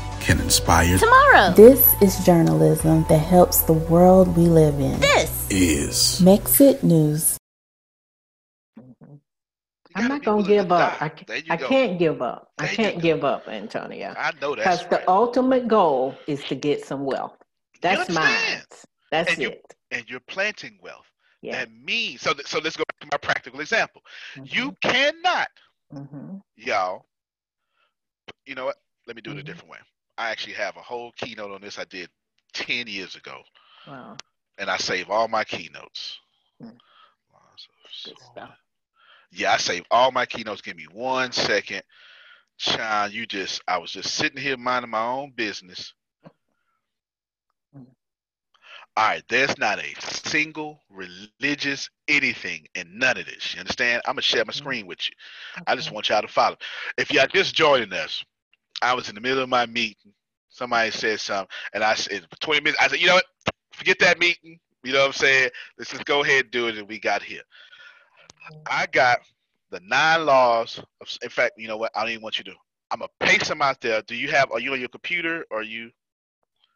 can inspire Tomorrow. This is journalism that helps the world we live in. This. is Makes it news. I'm not gonna give up. I, There ca- you I go. can't give up. I There you can't give up, Antonio. I know that Because that's the ultimate goal is to get some wealth. That's mine. That's And it. and you're planting wealth. Yeah. That means so. th- So let's go back to my practical example. You Mhm, cannot, mhm. y'all. You know what? Let me do it a Mhm. different way. I actually have a whole keynote on this I did ten years ago, Wow. and I save all my keynotes. Mm. Good stuff. Yeah, I save all my keynotes. Give me one second. Sean, you just I was just sitting here minding my own business. Mm. All right, there's not a single religious anything in none of this. You understand? I'm gonna share my Mhm. screen with you. I just want y'all to follow. If y'all just joining us, I was in the middle of my meeting. Somebody said something, and I said for 20 minutes. I said, you know what? Forget that meeting. You know what I'm saying? Let's just go ahead and do it, and we got here. I got the nine laws. Of, in fact, you know what? I don't even want you to. I'm gonna paste them out there. Do you have? Are you on your computer? Or are you?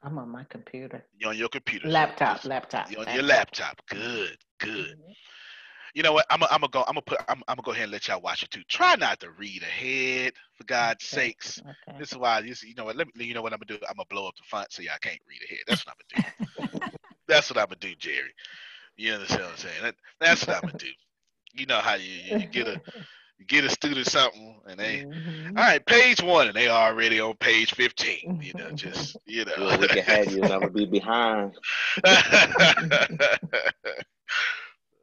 I'm on my computer. You're on your computer? Laptop, just- laptop. You on your laptop? Good, good. Mhm. You know what? I'm gonna I'm gonna go. I'm gonna put. I'm, I'm gonna go ahead and let y'all watch it too. Try not to read ahead, for God's Okay, sakes. Okay. This is why. This, you know what? Let me. You know what I'm gonna do? I'm gonna blow up the font so y'all can't read ahead. That's what I'm gonna do. That's what I'm gonna do, Jerry. You understand what I'm saying? That, that's what I'm gonna do. You know how you, you, you get a you get a student something and they Mhm. all right page one and they already on page 15 you know just you know Well, we can have you never be behind.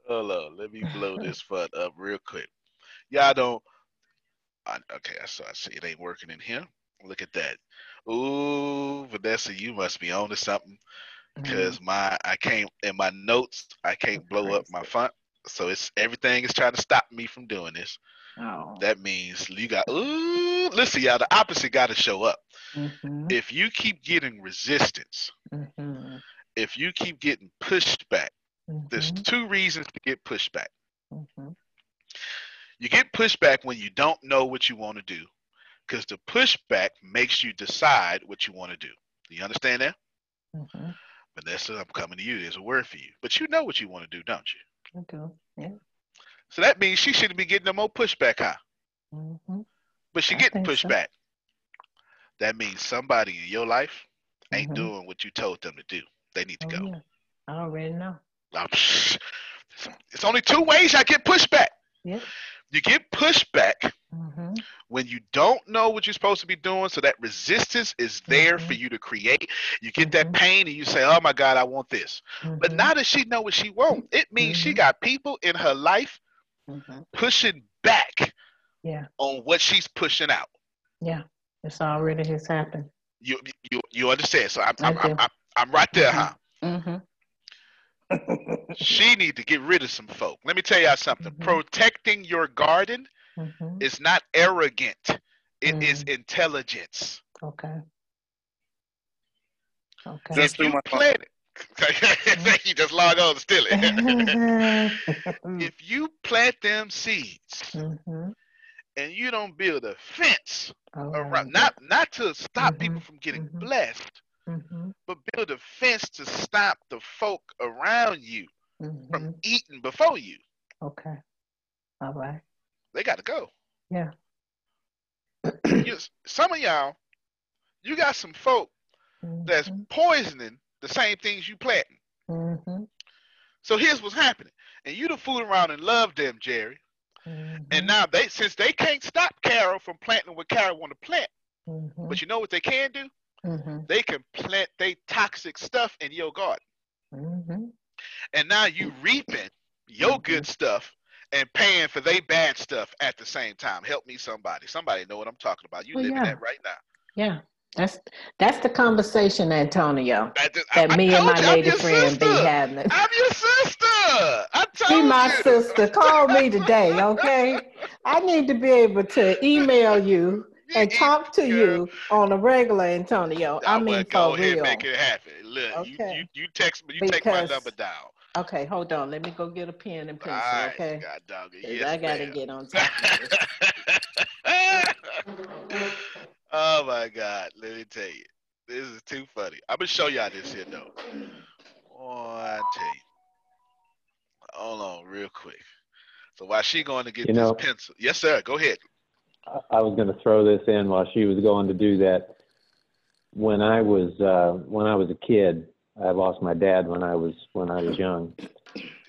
Hold on, let me blow this fun up real quick. Y'all don't. I, okay, I saw. I see it ain't working in here. Look at that. Ooh, Vanessa, you must be on to something because my I can't in my notes. I can't blow up my font, so it's everything is trying to stop me from doing this. Oh. That means you got. Ooh, listen, y'all. The opposite got to show up. Mhm, If you keep getting resistance mm-hmm. if you keep getting pushed back, there's Mm-hmm. two reasons to get pushed back. Mhm. You get pushback when you don't know what you want to do, because the pushback makes you decide what you want to do. Do you understand that? Mhm. Vanessa, I'm coming to you. There's a word for you. But you know what you want to do, don't you? I do. Yeah. So that means she shouldn't be getting no more pushback, huh? Mhm. But she I getting pushback. so. That means somebody in your life ain't Mhm. doing what you told them to do. They need to Oh, go. yeah. I already know. Um, It's only two ways I get pushed back. Yep. You get pushed back Mhm. when you don't know what you're supposed to be doing, so that resistance is there for you to create. You get that pain and you say, "Oh my God, I want this." But Mhm. now that she know what she wants, it means she got people in her life Mhm. pushing back Yeah. on what she's pushing out. Yeah. It's already has happened. You you you understand? So I'm I I'm, I'm. I'm, I'm right there, huh? Mm-hmm. She need to get rid of some folk. Let me tell y'all something. Protecting your garden Mm-hmm. is not arrogant. It is Mm. intelligence. Okay. Okay. If you plant it, you just log on to steal it. if you plant them seeds Mm-hmm. and you don't build a fence Oh, around, not not to stop people from getting blessed, Mm-hmm. but build a fence to stop the folk around you Mm-hmm. from eating before you. Okay. All right. They got to go. Yeah. You- some of y'all, you got some folk that's poisoning the same things you planting. Mm-hmm. So here's what's happening. And you the fool around and love them, Jerry. Mm-hmm. And now they since they can't stop Carol from planting what Carol want to plant, Mm-hmm. but you know what they can do? Mm-hmm. They can plant they toxic stuff in your garden. Mm-hmm. And now you reaping your good stuff and paying for they bad stuff at the same time. Help me somebody. Somebody know what I'm talking about. You Well, living yeah. that right now. Yeah. That's that's the conversation, Antonio, That, that me and my you lady friend be sister. having. I'm your sister. I Be told my you. sister. Call me today, okay? I need to be able to email you and talk to you on a regular, Antonio. I well, mean, go for ahead, real. make it happen. Look, you, Okay. you you text me, you take my number down. Okay, hold on. Let me go get a pen and pencil, All right, okay? God dog Yes, I gotta ma'am. get on top of this. oh my God, let me tell you, this is too funny. I'm gonna show y'all this here though. Oh, I tell you. Hold on, real quick. So while she going to get You this know- pencil, yes, sir. Go ahead. I was going to throw this in while she was going to do that. When I was uh, when I was a kid, I lost my dad when I was when I was young,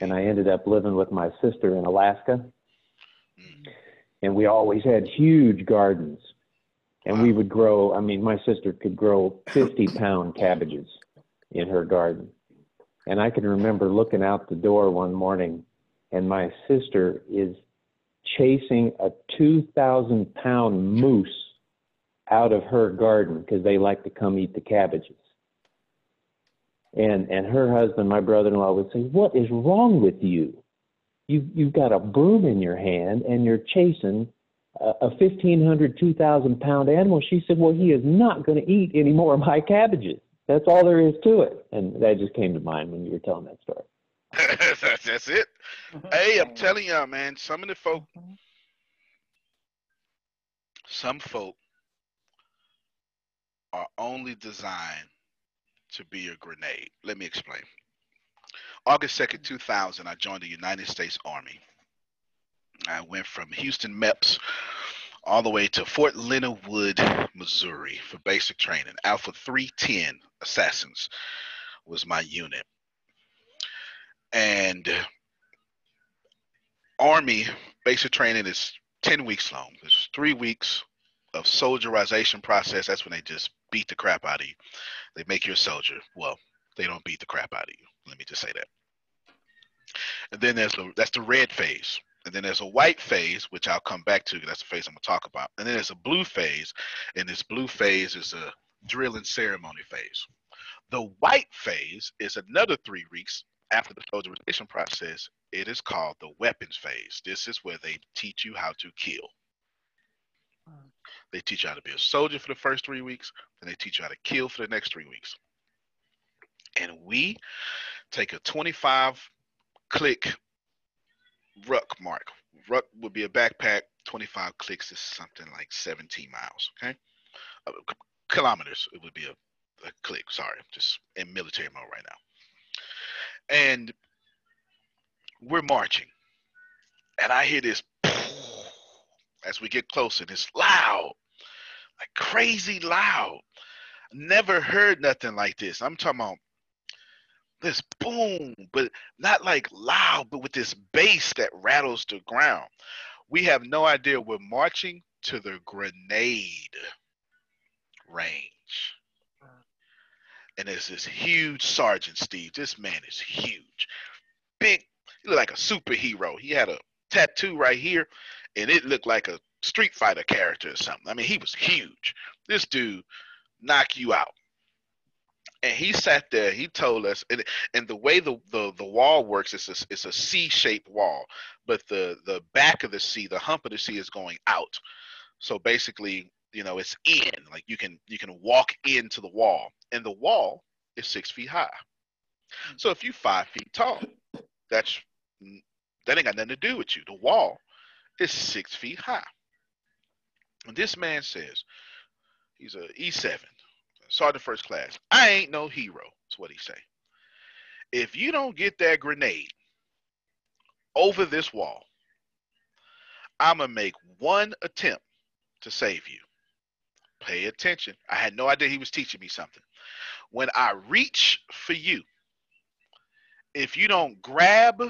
and I ended up living with my sister in Alaska. And we always had huge gardens, and we would grow. I mean, my sister could grow fifty pound cabbages in her garden, and I can remember looking out the door one morning, and my sister is chasing a 2,000 pound moose out of her garden because they like to come eat the cabbages. And, and her husband, my brother in law, would say, What is wrong with you? You, you've got a broom in your hand and you're chasing a, a 1,500, 2,000 pound animal. She said, Well, he is not going to eat any more of my cabbages. That's all there is to it. And that just came to mind when you were telling that story. That's, that's it. Hey, I'm oh, telling y'all, man, some of the folk, some folk are only designed to be a grenade. Let me explain. August 2nd, mm. 2000, I joined the United States Army. I went from Houston MEPS all the way to Fort Leonard Wood, Missouri for basic training. Alpha 310 Assassins was my unit. And Army basic training is 10 weeks long. There's three weeks of soldierization process. That's when they just beat the crap out of you. They make you a soldier. Well, they don't beat the crap out of you. Let me just say that. And then there's the that's the red phase. And then there's a white phase, which I'll come back to. That's the phase I'm gonna talk about. And then there's a blue phase, and this blue phase is a drill and ceremony phase. The white phase is another three weeks after the soldierization process. It is called the weapons phase. This is where they teach you how to kill. They teach you how to be a soldier for the first three weeks, and they teach you how to kill for the next three weeks. and we take a 25 click ruck march. Ruck would be a backpack. 25 clicks is something like 17 miles. Okay, uh, kilometers. It would be a, a click. Sorry, just in military mode right now. And we're marching, and I hear this as we get closer. It's loud, like crazy loud. Never heard nothing like this. I'm talking about this boom, but not like loud, but with this bass that rattles the ground. We have no idea we're marching to the grenade range. And there's this huge sergeant, Steve. This man is huge. Big, he looked like a superhero. He had a tattoo right here, and it looked like a Street Fighter character or something. I mean, he was huge. This dude knock you out. And he sat there. He told us, and, and the way the, the, the wall works is a, it's a C-shaped wall, but the the back of the C, the hump of the C, is going out. So basically, you know, it's in. Like you can you can walk into the wall, and the wall is six feet high. So if you're five feet tall, that's that ain't got nothing to do with you. The wall is six feet high. And this man says, he's a E7, sergeant first class. I ain't no hero. That's what he say. If you don't get that grenade over this wall, I'm gonna make one attempt to save you. Pay attention. I had no idea he was teaching me something. When I reach for you, if you don't grab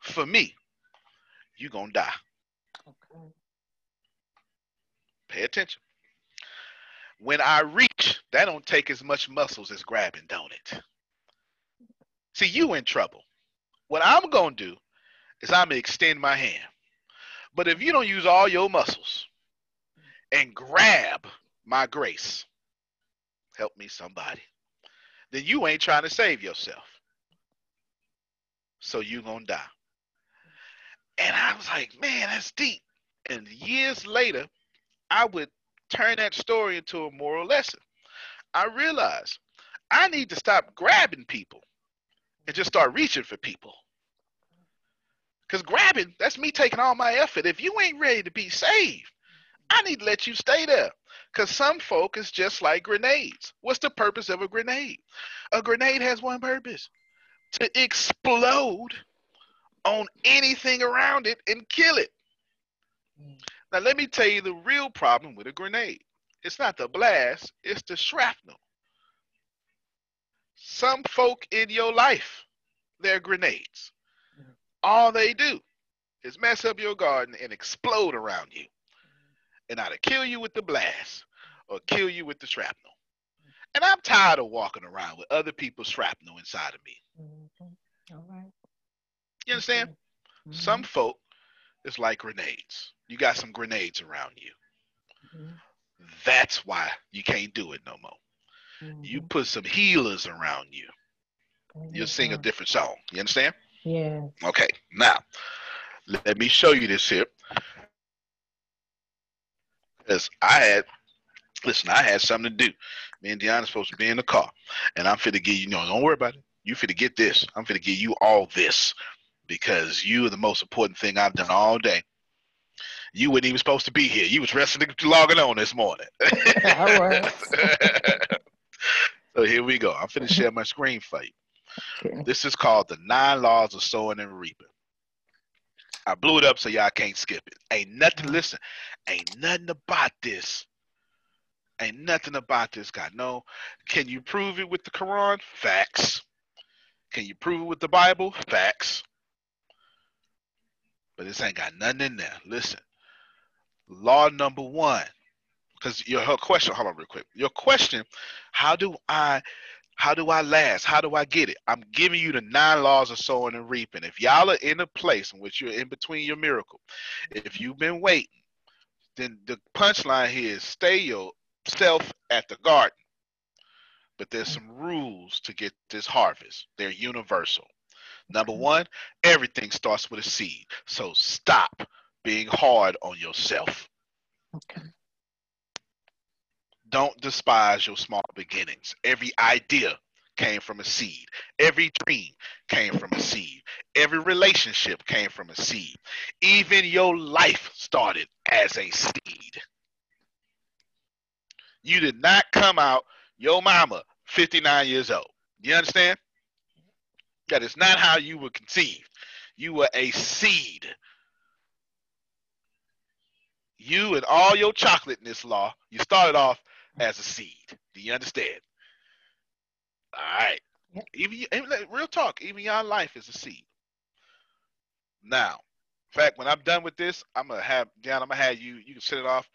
for me, you're gonna die. Okay. Pay attention. When I reach, that don't take as much muscles as grabbing, don't it? See, you in trouble. What I'm gonna do is I'm gonna extend my hand. But if you don't use all your muscles and grab my grace, help me somebody, then you ain't trying to save yourself. So you gonna die. And I was like, man, that's deep. And years later, I would turn that story into a moral lesson. I realized I need to stop grabbing people and just start reaching for people. Because grabbing, that's me taking all my effort. If you ain't ready to be saved, I need to let you stay there. Because some folk is just like grenades. What's the purpose of a grenade? A grenade has one purpose to explode on anything around it and kill it. Now, let me tell you the real problem with a grenade. It's not the blast, it's the shrapnel. Some folk in your life, they're grenades. All they do is mess up your garden and explode around you. And either kill you with the blast or kill you with the shrapnel. And I'm tired of walking around with other people's shrapnel inside of me. Mm-hmm. All right. You understand? Mm-hmm. Some folk is like grenades. You got some grenades around you. Mm-hmm. That's why you can't do it no more. You put some healers around you. You'll sing a different song. You understand? Yeah. Okay. Now, let me show you this here. Because I had, listen, I had something to do. Me and Deanna's supposed to be in the car. And I'm fit to give you, no, don't worry about it. You fit to get this. I'm fit to give you all this because you are the most important thing I've done all day. You weren't even supposed to be here. You was resting logging on this morning. So here we go. I'm finna share my screen for you. This is called the nine laws of sowing and reaping. I blew it up so y'all can't skip it. Ain't nothing, listen, ain't nothing about this. Ain't nothing about this guy. No. Can you prove it with the Quran? Facts. Can you prove it with the Bible? Facts. But this ain't got nothing in there. Listen. Law number one. Because your question, hold on real quick. Your question, how do I how do I last? How do I get it? I'm giving you the nine laws of sowing and reaping. If y'all are in a place in which you're in between your miracle, if you've been waiting, then the punchline here is stay yourself at the garden. But there's some rules to get this harvest. They're universal. Number mm-hmm. one, everything starts with a seed. So stop being hard on yourself. Okay. Don't despise your small beginnings. Every idea came from a seed. Every dream came from a seed. Every relationship came from a seed. Even your life started as a seed. You did not come out your mama 59 years old. You understand? That is not how you were conceived. You were a seed. You and all your chocolate in this law, you started off as a seed. Do you understand? All right. Even, even like, real talk, even your life is a seed. Now, in fact, when I'm done with this, I'm gonna have Dan. I'm gonna have you. You can set it off.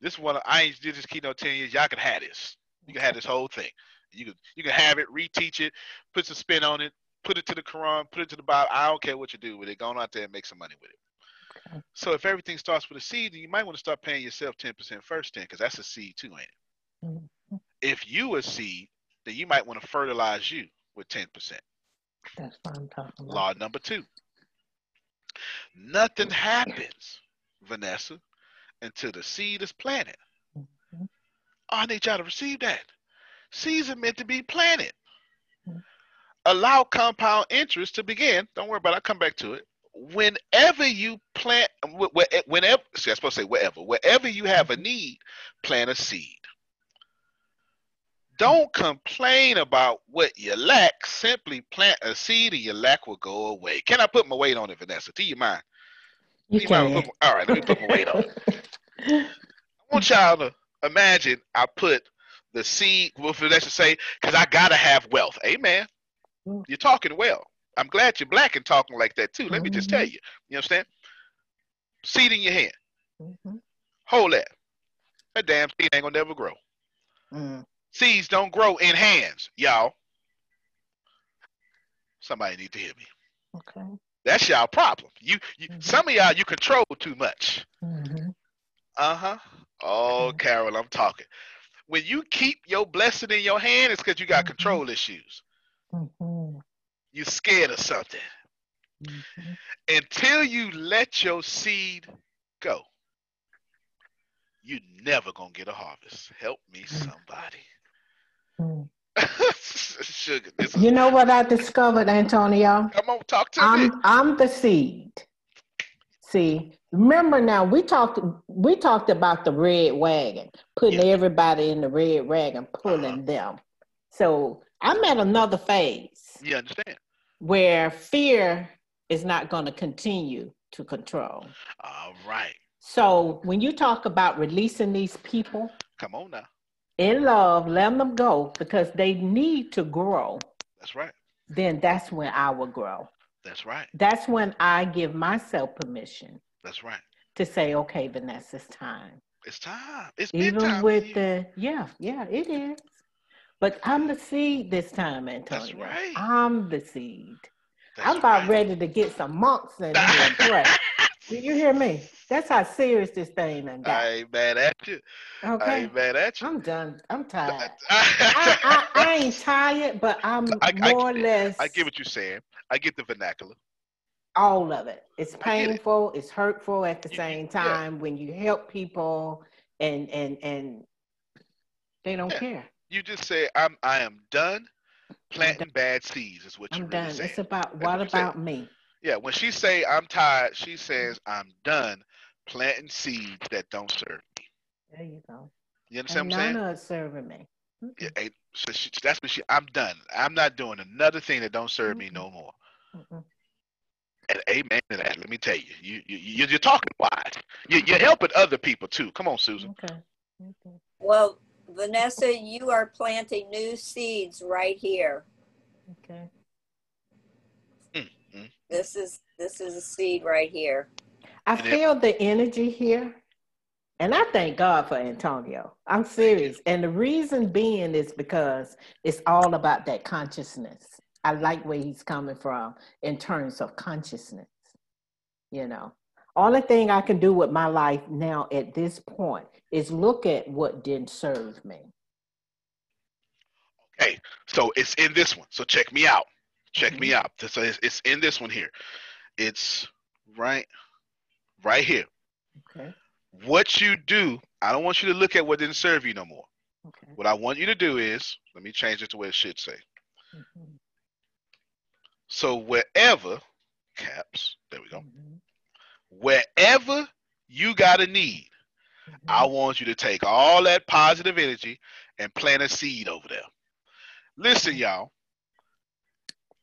This one I ain't did this keynote ten years. Y'all can have this. You can have this whole thing. You can you can have it, reteach it, put some spin on it, put it to the Quran, put it to the Bible. I don't care what you do with it. Go on out there and make some money with it. So if everything starts with a seed, then you might want to start paying yourself 10% first then, because that's a seed too, ain't it? Mm-hmm. If you a seed, then you might want to fertilize you with 10%. That's what I'm talking about. Law number two. Nothing happens, Vanessa, until the seed is planted. Mm-hmm. I need y'all to receive that. Seeds are meant to be planted. Allow compound interest to begin. Don't worry about it. I'll come back to it. Whenever you plant, wh- wh- whenever, see, I'm supposed to say wherever, wherever you have a need, plant a seed. Don't complain about what you lack. Simply plant a seed and your lack will go away. Can I put my weight on it, Vanessa? Do you mind? You mind can. my- all right, let me put my weight on it. I want y'all to imagine I put the seed, well, Vanessa say, because I got to have wealth. Amen. You're talking well. I'm glad you're black and talking like that too. Let me just tell you. You understand? Seed in your hand. Mm-hmm. Hold that. That damn seed ain't gonna never grow. Mm. Seeds don't grow in hands, y'all. Somebody need to hear me. Okay. That's y'all problem. You, you some of y'all you control too much. Mm-hmm. Uh huh. Oh, Carol, I'm talking. When you keep your blessing in your hand, it's because you got control issues. Mm-hmm. You scared of something. Until you let your seed go, you never gonna get a harvest. Help me, somebody. Sugar, this is, Mm. You know what I discovered, Antonio? come on, talk to I'm me. I'm the seed. See, remember now we talked we talked about the red wagon, putting everybody in the red wagon, pulling Uh-huh. them. So I'm at another phase You understand? where fear is not going to continue to control. All right. So when you talk about releasing these people Come on now. In love, letting them go because they need to grow, That's right. then that's when I will grow. That's right. That's when I give myself permission That's right. to say, okay, Vanessa, it's time. It's time. It's Even bedtime. with the, yeah, yeah, it is. But I'm the seed this time, Antonio. That's right. I'm the seed. That's I'm about right. ready to get some monks in here and pray. Do you hear me? That's how serious this thing done got. I ain't mad at you. Okay. I ain't mad at you. I'm done. I'm tired. I, I, I ain't tired, but I'm I, I, more or less I get what you're saying. I get the vernacular. all of it. It's get it. painful. It's hurtful at the You- same you- yeah. time when you help people and and and they don't Yeah. care. You just say I'm I am done planting bad seeds is what I'm you're done. really saying. It's about That's what what about me? Yeah, when she say I'm tired, she says I'm done planting seeds that don't serve me. There you go. You understand And what I'm saying? none of it serving me. Yeah, ain't- so she, that's what she. I'm done. I'm not doing another thing that don't serve me no more. Mm-mm. And amen to that. Let me tell you, you, you you- you're talking wise. You, you're helping other people too. Come on, Susan. Okay. Okay. Well, Vanessa, you are planting new seeds right here. Okay. This is this is a seed right here. I feel the energy here. And I thank God for Antonio. I'm serious. And the reason being is because it's all about that consciousness. I like where he's coming from in terms of consciousness. You know, only thing I can do with my life now at this point is look at what didn't serve me. Okay, so it's in this one. So check me out. Check me out. So it's, it's in this one here. It's right, right here. Okay. What you do, I don't want you to look at what didn't serve you no more. Okay. What I want you to do is, let me change it to what it should say. Mm-hmm. So wherever, caps, there we go. Mm-hmm. Wherever you got a need, mm-hmm. I want you to take all that positive energy and plant a seed over there. Listen, y'all.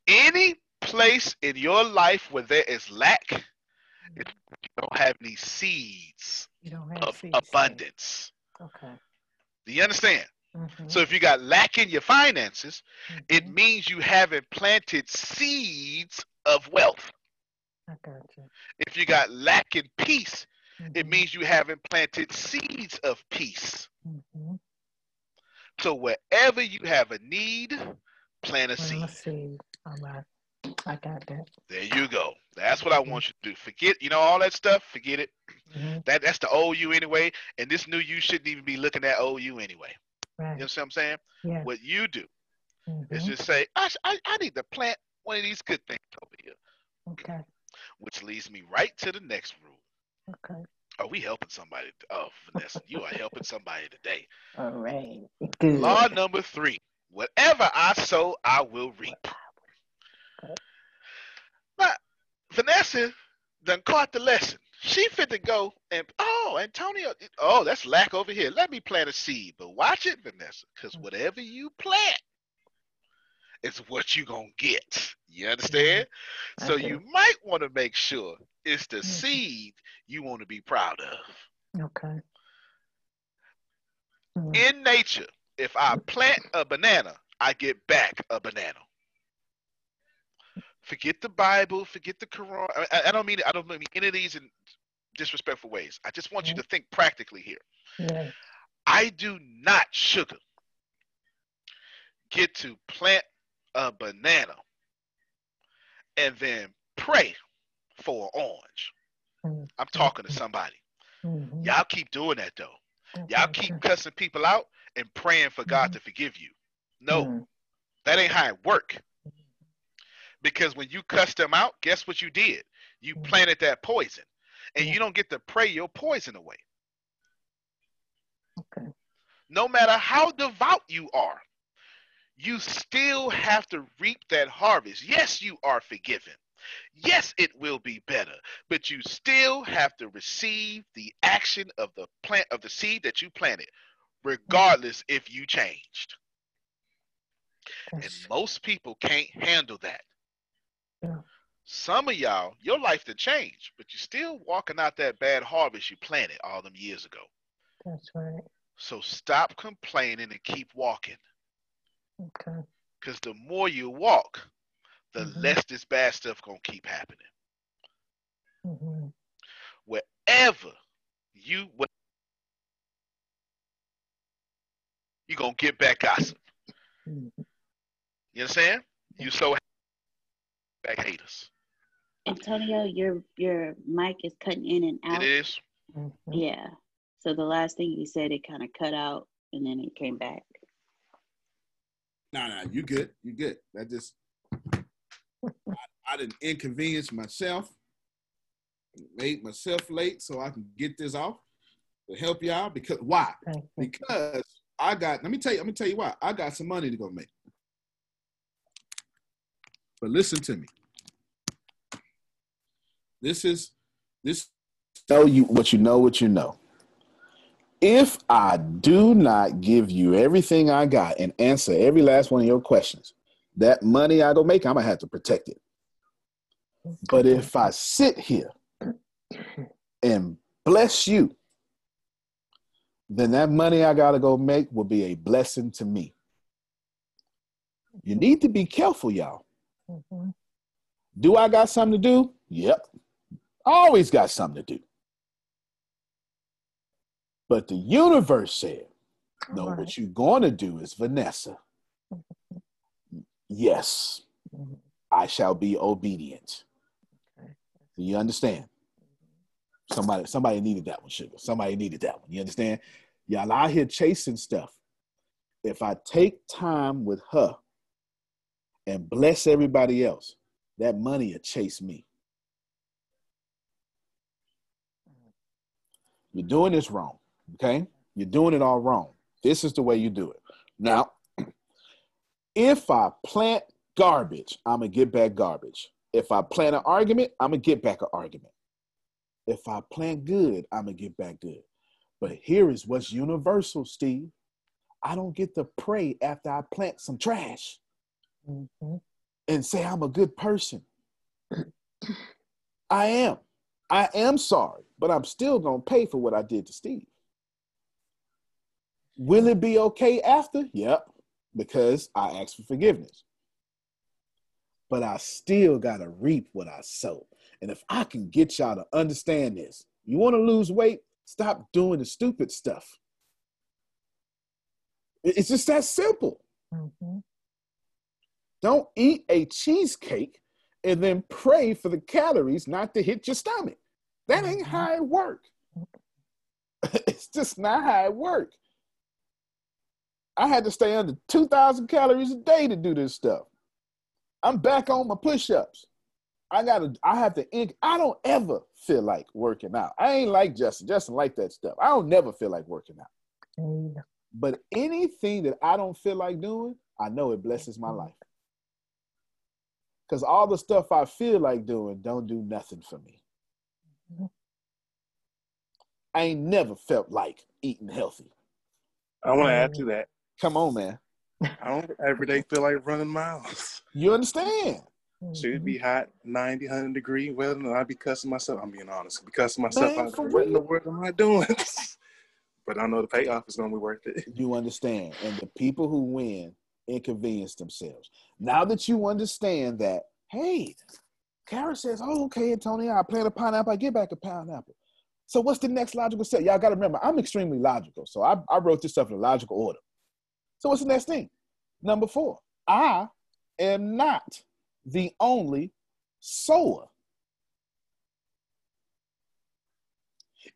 Any place in your life where there is lack, you don't have any seeds You don't have of seeds. abundance. Okay. Do you understand? Mhm. So if you got lack in your finances, Mm-hmm. it means you haven't planted seeds of wealth. I got you. If you got lack in peace, Mm-hmm. it means you haven't planted seeds of peace. Mhm. So wherever you have a need, plant a Well, seed. Let's see. All right. I got that. There you go. That's what I want you to do. Forget, you know, all that stuff. Forget it. Mhm. That that's the old you anyway. And this new you shouldn't even be looking at old you anyway. Right. You know what I'm saying? Yeah. What you do is Mhm. just say, I, I, I need to plant one of these good things over here, Okay. which leads me right to the next rule. Okay. Are we helping somebody? Oh, Vanessa, you are helping somebody today. All right. Good. Law number three: Whatever I sow, I will reap. Now, Vanessa done caught the lesson. She fit to go and oh, Antonio, oh, that's lack over here. Let me plant a seed. But watch it, Vanessa, because whatever you plant is what you gonna get. You understand? I So you might want to make sure it's the mm-hmm. seed you want to be proud of. Okay. Mm-hmm. In nature, if I plant a banana, I get back a banana. Forget the Bible, forget the Quran. I, I- don't mean I don't mean any of these in disrespectful ways. I just want you to think practically here. I do not sugar get to plant a banana and then pray for an orange. Mm-hmm. I'm talking to somebody. Mhm. Y'all keep doing that though. Y'all keep cussing people out and praying for God mm-hmm. to forgive you. No, mm-hmm. that ain't how it work. Because when you cuss them out, guess what you did? You mm. planted that poison, and you don't get to pray your poison away. Okay. No matter how devout you are, you still have to reap that harvest. Yes, you are forgiven. Yes, it will be better, but you still have to receive the action of the plant of the seed that you planted, regardless if you changed. And most people can't handle that. Yeah. Some of y'all, your life did change, but you're still walking out that bad harvest you planted all them years ago. That's right. So stop complaining and keep walking. Okay. Because the more you walk, the Mhm. less this bad stuff gonna keep happening. Mm-hmm. Wherever you what you gonna get back gossip. Mhm. You understand? You so back haters. Antonio, your your mic is cutting in and out. It is. Mm-hmm. Yeah. So the last thing you said, it kind of cut out and then it came back. Nah, nah, you good. You good. That just I, I didn't inconvenience myself, made myself late so I can get this off to help y'all. Because why? Because I got. Let me tell you. Let me tell you why. I got some money to go make. But listen to me. This is this. Tell you what you know. What you know. If I do not give you everything I got and answer every last one of your questions, that money I go make, I'm gonna have to protect it. But if I sit here and bless you, then that money I gotta go make will be a blessing to me. You need to be careful, y'all. Mhm. Do I got something to do? Yep. Always got something to do. But the universe said, no, what you're going to do is Vanessa. Mm-hmm. Yes, mm-hmm. I shall be obedient. Do you understand? Mm-hmm. Somebody, somebody needed that one, sugar. Somebody needed that one. You understand? Y'all out here chasing stuff. If I take time with her and bless everybody else, that money will chase me. You're doing this wrong, okay? You're doing it all wrong. This is the way you do it. Now, If I plant garbage, I'm gonna get back garbage. If I plant an argument, I'm gonna get back an argument. If I plant good, I'm gonna get back good. But here is what's universal, Steve. I don't get to pray after I plant some trash Mm-hmm. and say I'm a good person. I am. I am sorry, but I'm still gonna pay for what I did to Steve. Will it be okay after? Yep, because I asked for forgiveness. But I still gotta reap what I sow. And if I can get y'all to understand this, you wanna lose weight, stop doing the stupid stuff. It's just that simple. Mm-hmm. Don't eat a cheesecake and then pray for the calories not to hit your stomach. That ain't mm-hmm. how it work. it's just not how it work. I had to stay under 2,000 calories a day to do this stuff. I'm back on my push-ups. I gotta, I have to, ink- I don't ever feel like working out. I ain't like Justin. Justin like that stuff. I don't never feel like working out. But anything that I don't feel like doing, I know it blesses my life. Because all the stuff I feel like doing don't do nothing for me. I ain't never felt like eating healthy. I want to add to mm. that. Come on, man. I don't every day feel like running miles. You understand? Should be hot, 90, 100 degree weather, and I'd be cussing myself. I'm being honest. Be cussing myself Man, out. for What in the real. world am I doing? but I know the payoff is going to be worth it. You understand. And the people who win inconvenience themselves. Now that you understand that, hey, Kara says, oh, okay, Antonio, I plant a pineapple, I get back a pineapple. So what's the next logical step? Y'all got to remember, I'm extremely logical. So I, I wrote this stuff in a logical order. So what's the next thing? Number four, I am not the only sower.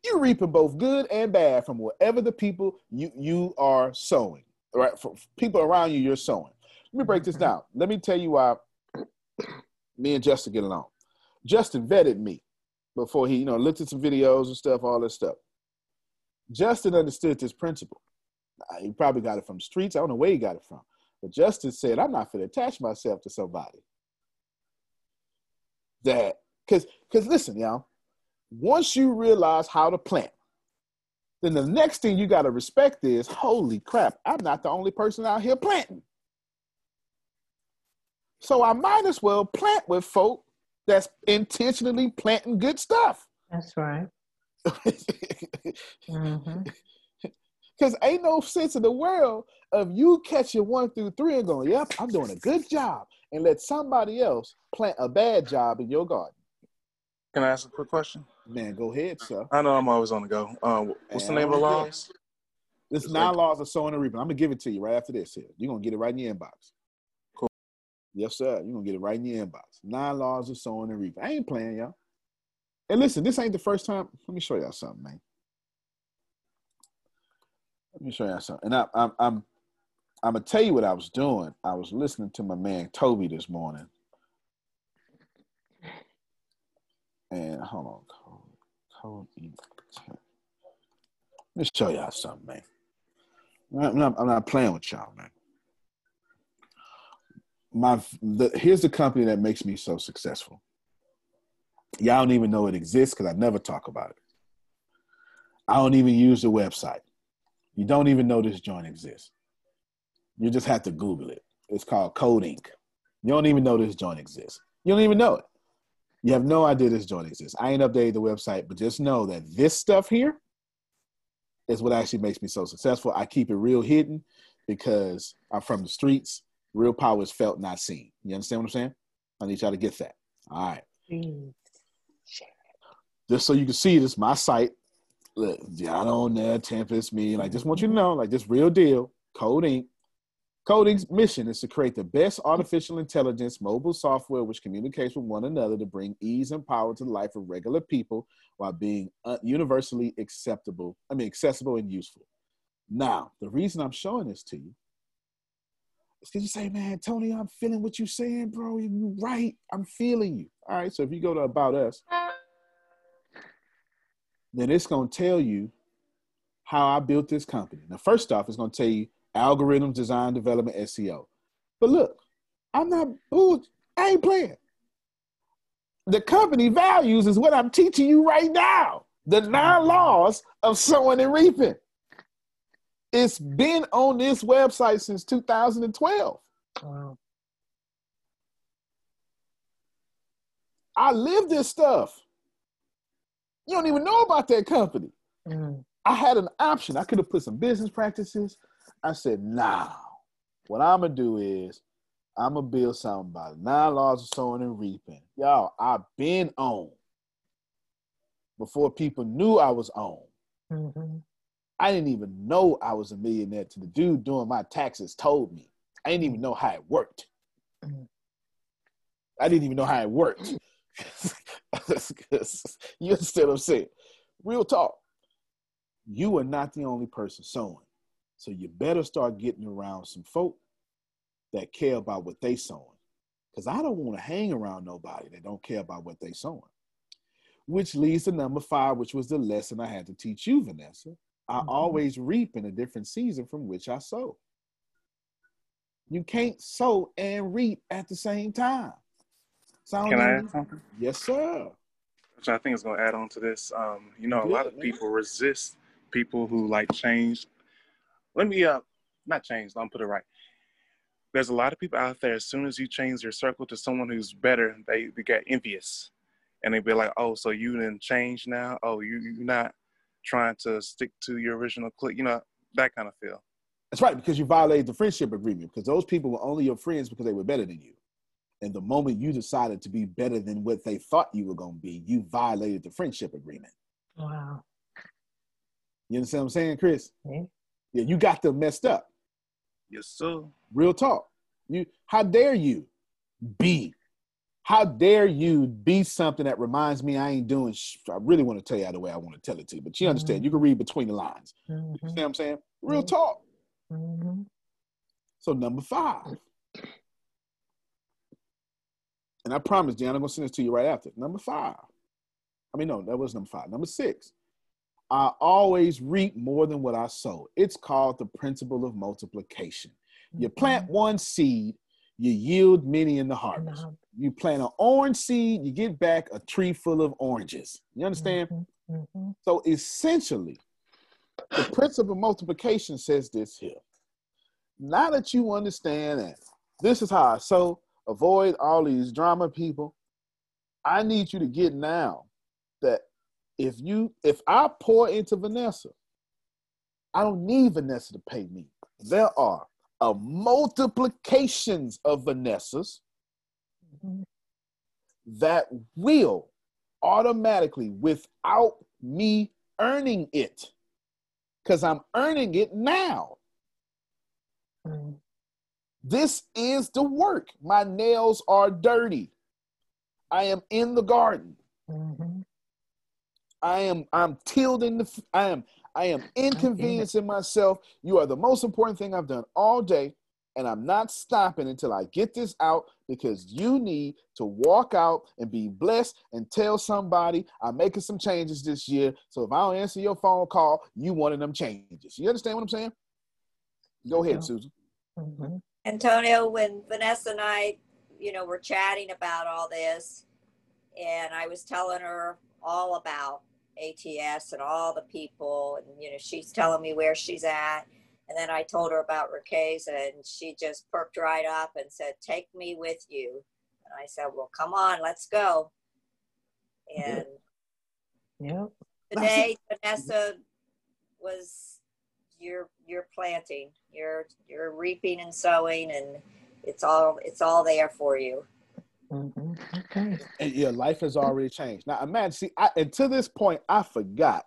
You're reaping both good and bad from whatever the people you, you are sowing, right? For people around you, you're sowing. Let me break this mm-hmm. down. Let me tell you why me and Justin get along. Justin vetted me before he, you know, looked at some videos and stuff, all this stuff. Justin understood this principle. He probably got it from the streets. I don't know where he got it from. But Justin said, I'm not going to attach myself to somebody. That, because, because listen, y'all, once you realize how to plant, then the next thing you got to respect is, holy crap, I'm not the only person out here planting. So I might as well plant with folk that's intentionally planting good stuff. That's right. Mm-hmm. Because ain't no sense in the world of you catching one through three and going, yep, I'm doing a good job, and let somebody else plant a bad job in your garden. Can I ask a quick question? Man, go ahead, sir. I know I'm always on the go. Um, what's the name of the laws? This It's nine like- laws of sowing and reaping. I'm gonna give it to you right after this. Here, you're gonna get it right in your inbox. Cool. Yes, sir. You're gonna get it right in your inbox. Nine laws of sowing and reaping. I ain't playing, y'all. And listen, this ain't the first time. Let me show y'all something, man. Let me show y'all something. And I, I'm, I'm, I'm gonna tell you what I was doing. I was listening to my man Toby this morning, and hold on, Code, Code Let me show y'all something, man. I'm not, I'm not playing with y'all, man. My the, here's the company that makes me so successful. Y'all don't even know it exists because I never talk about it. I don't even use the website. You don't even know this joint exists. You just have to Google it. It's called Code Inc. You don't even know this joint exists. You don't even know it. You have no idea this joint exists. I ain't updated the website, but just know that this stuff here is what actually makes me so successful. I keep it real hidden because I'm from the streets. Real power is felt, not seen. You understand what I'm saying? I need y'all to get that. All right. Just so you can see this, my site. Look, y'all on there, Tempest, me. Like, just want you to know, like, this real deal. Code Inc. Code Inc.'s mission is to create the best artificial intelligence mobile software which communicates with one another to bring ease and power to the life of regular people while being uh, universally acceptable. I mean, accessible and useful. Now, the reason I'm showing this to you is because you say, man, Tony, I'm feeling what you're saying, bro. You're right. I'm feeling you. All right. So if you go to About Us, then it's going to tell you how I built this company. Now, first off, it's going to tell you algorithms, design, development, SEO. But look, I'm not bull. I ain't playing. The company values is what I'm teaching you right now. The nine laws of sowing and reaping. It's been on this website since 2012. Wow. I live this stuff. You don't even know about that company. Mm. I had an option. I could have put some business practices. I said, nah. What I'm gonna do is I'm gonna build something about it. Nine laws of sowing and reaping. Y'all, I've been on before people knew I was on. Mm-hmm. I didn't even know I was a millionaire to the dude doing my taxes told me. I didn't even know how it worked. I didn't even know how it worked. you understand what I'm saying? Real talk. You are not the only person sowing. So you better start getting around some folk that care about what they sowing. Because I don't want to hang around nobody that don't care about what they sowing. Which leads to number five, which was the lesson I had to teach you, Vanessa. I always reap in a different season from which I sow. You can't sow and reap at the same time. Sound Can I add something? Yes, sir. Which I think is going to add on to this. Um, you know, a lot Good, of people resist people who like change. Let me uh, not change. Don't put it right. There's a lot of people out there. As soon as you change your circle to someone who's better, they, they get envious, and they be like, "Oh, so you didn't change now? Oh, you you're not trying to stick to your original clique? You know that kind of feel." That's right, because you violated the friendship agreement. Because those people were only your friends because they were better than you. And the moment you decided to be better than what they thought you were going to be, you violated the friendship agreement. Wow. You understand what I'm saying, Chris? Yeah. Yeah, you got them messed up. Yes, sir. Real talk. You, how dare you be? How dare you be something that reminds me I ain't doing? Sh- I really want to tell you the way I want to tell it to you, but you understand. You can read between the lines. You Mhm. see what I'm saying? Real talk. Mhm. So number five. And I promise, Jan, I'm gonna send this to you right after. Number five. I mean, no, that was number five. Number six. I always reap more than what I sow. It's called the principle of multiplication. You plant one seed, you yield many in the harvest. You plant an orange seed, you get back a tree full of oranges. You understand? Mhm. So essentially, the principle of multiplication says this here. Now that you understand that this is how I sow, avoid all these drama people. I need you to get now that if you if I pour into Vanessa, I don't need Vanessa to pay me. There are a multiplications of Vanessas that will automatically, without me earning it, because I'm earning it now. Mm. This is the work. My nails are dirty. I am in the garden. Mm-hmm. I am I'm tilting the I am I am inconveniencing myself. You are the most important thing I've done all day, and I'm not stopping until I get this out because you need to walk out and be blessed and tell somebody I'm making some changes this year. So if I don't answer your phone call, you wanted them changes. You understand what I'm saying? Go ahead, Susan. Mm-hmm. Antonio, when Vanessa and I, you know, were chatting about all this, and I was telling her all about ATS and all the people, and you know, she's telling me where she's at. And then I told her about Riqueza, and she just perked right up and said, Take me with you. And I said, Well, come on, let's go. And yeah. today, Vanessa was you're you're planting, you're you're reaping and sowing, and it's all it's all there for you. Mm-hmm, okay. Eh, and your life has already changed. Now imagine, see, I, and to this point, I forgot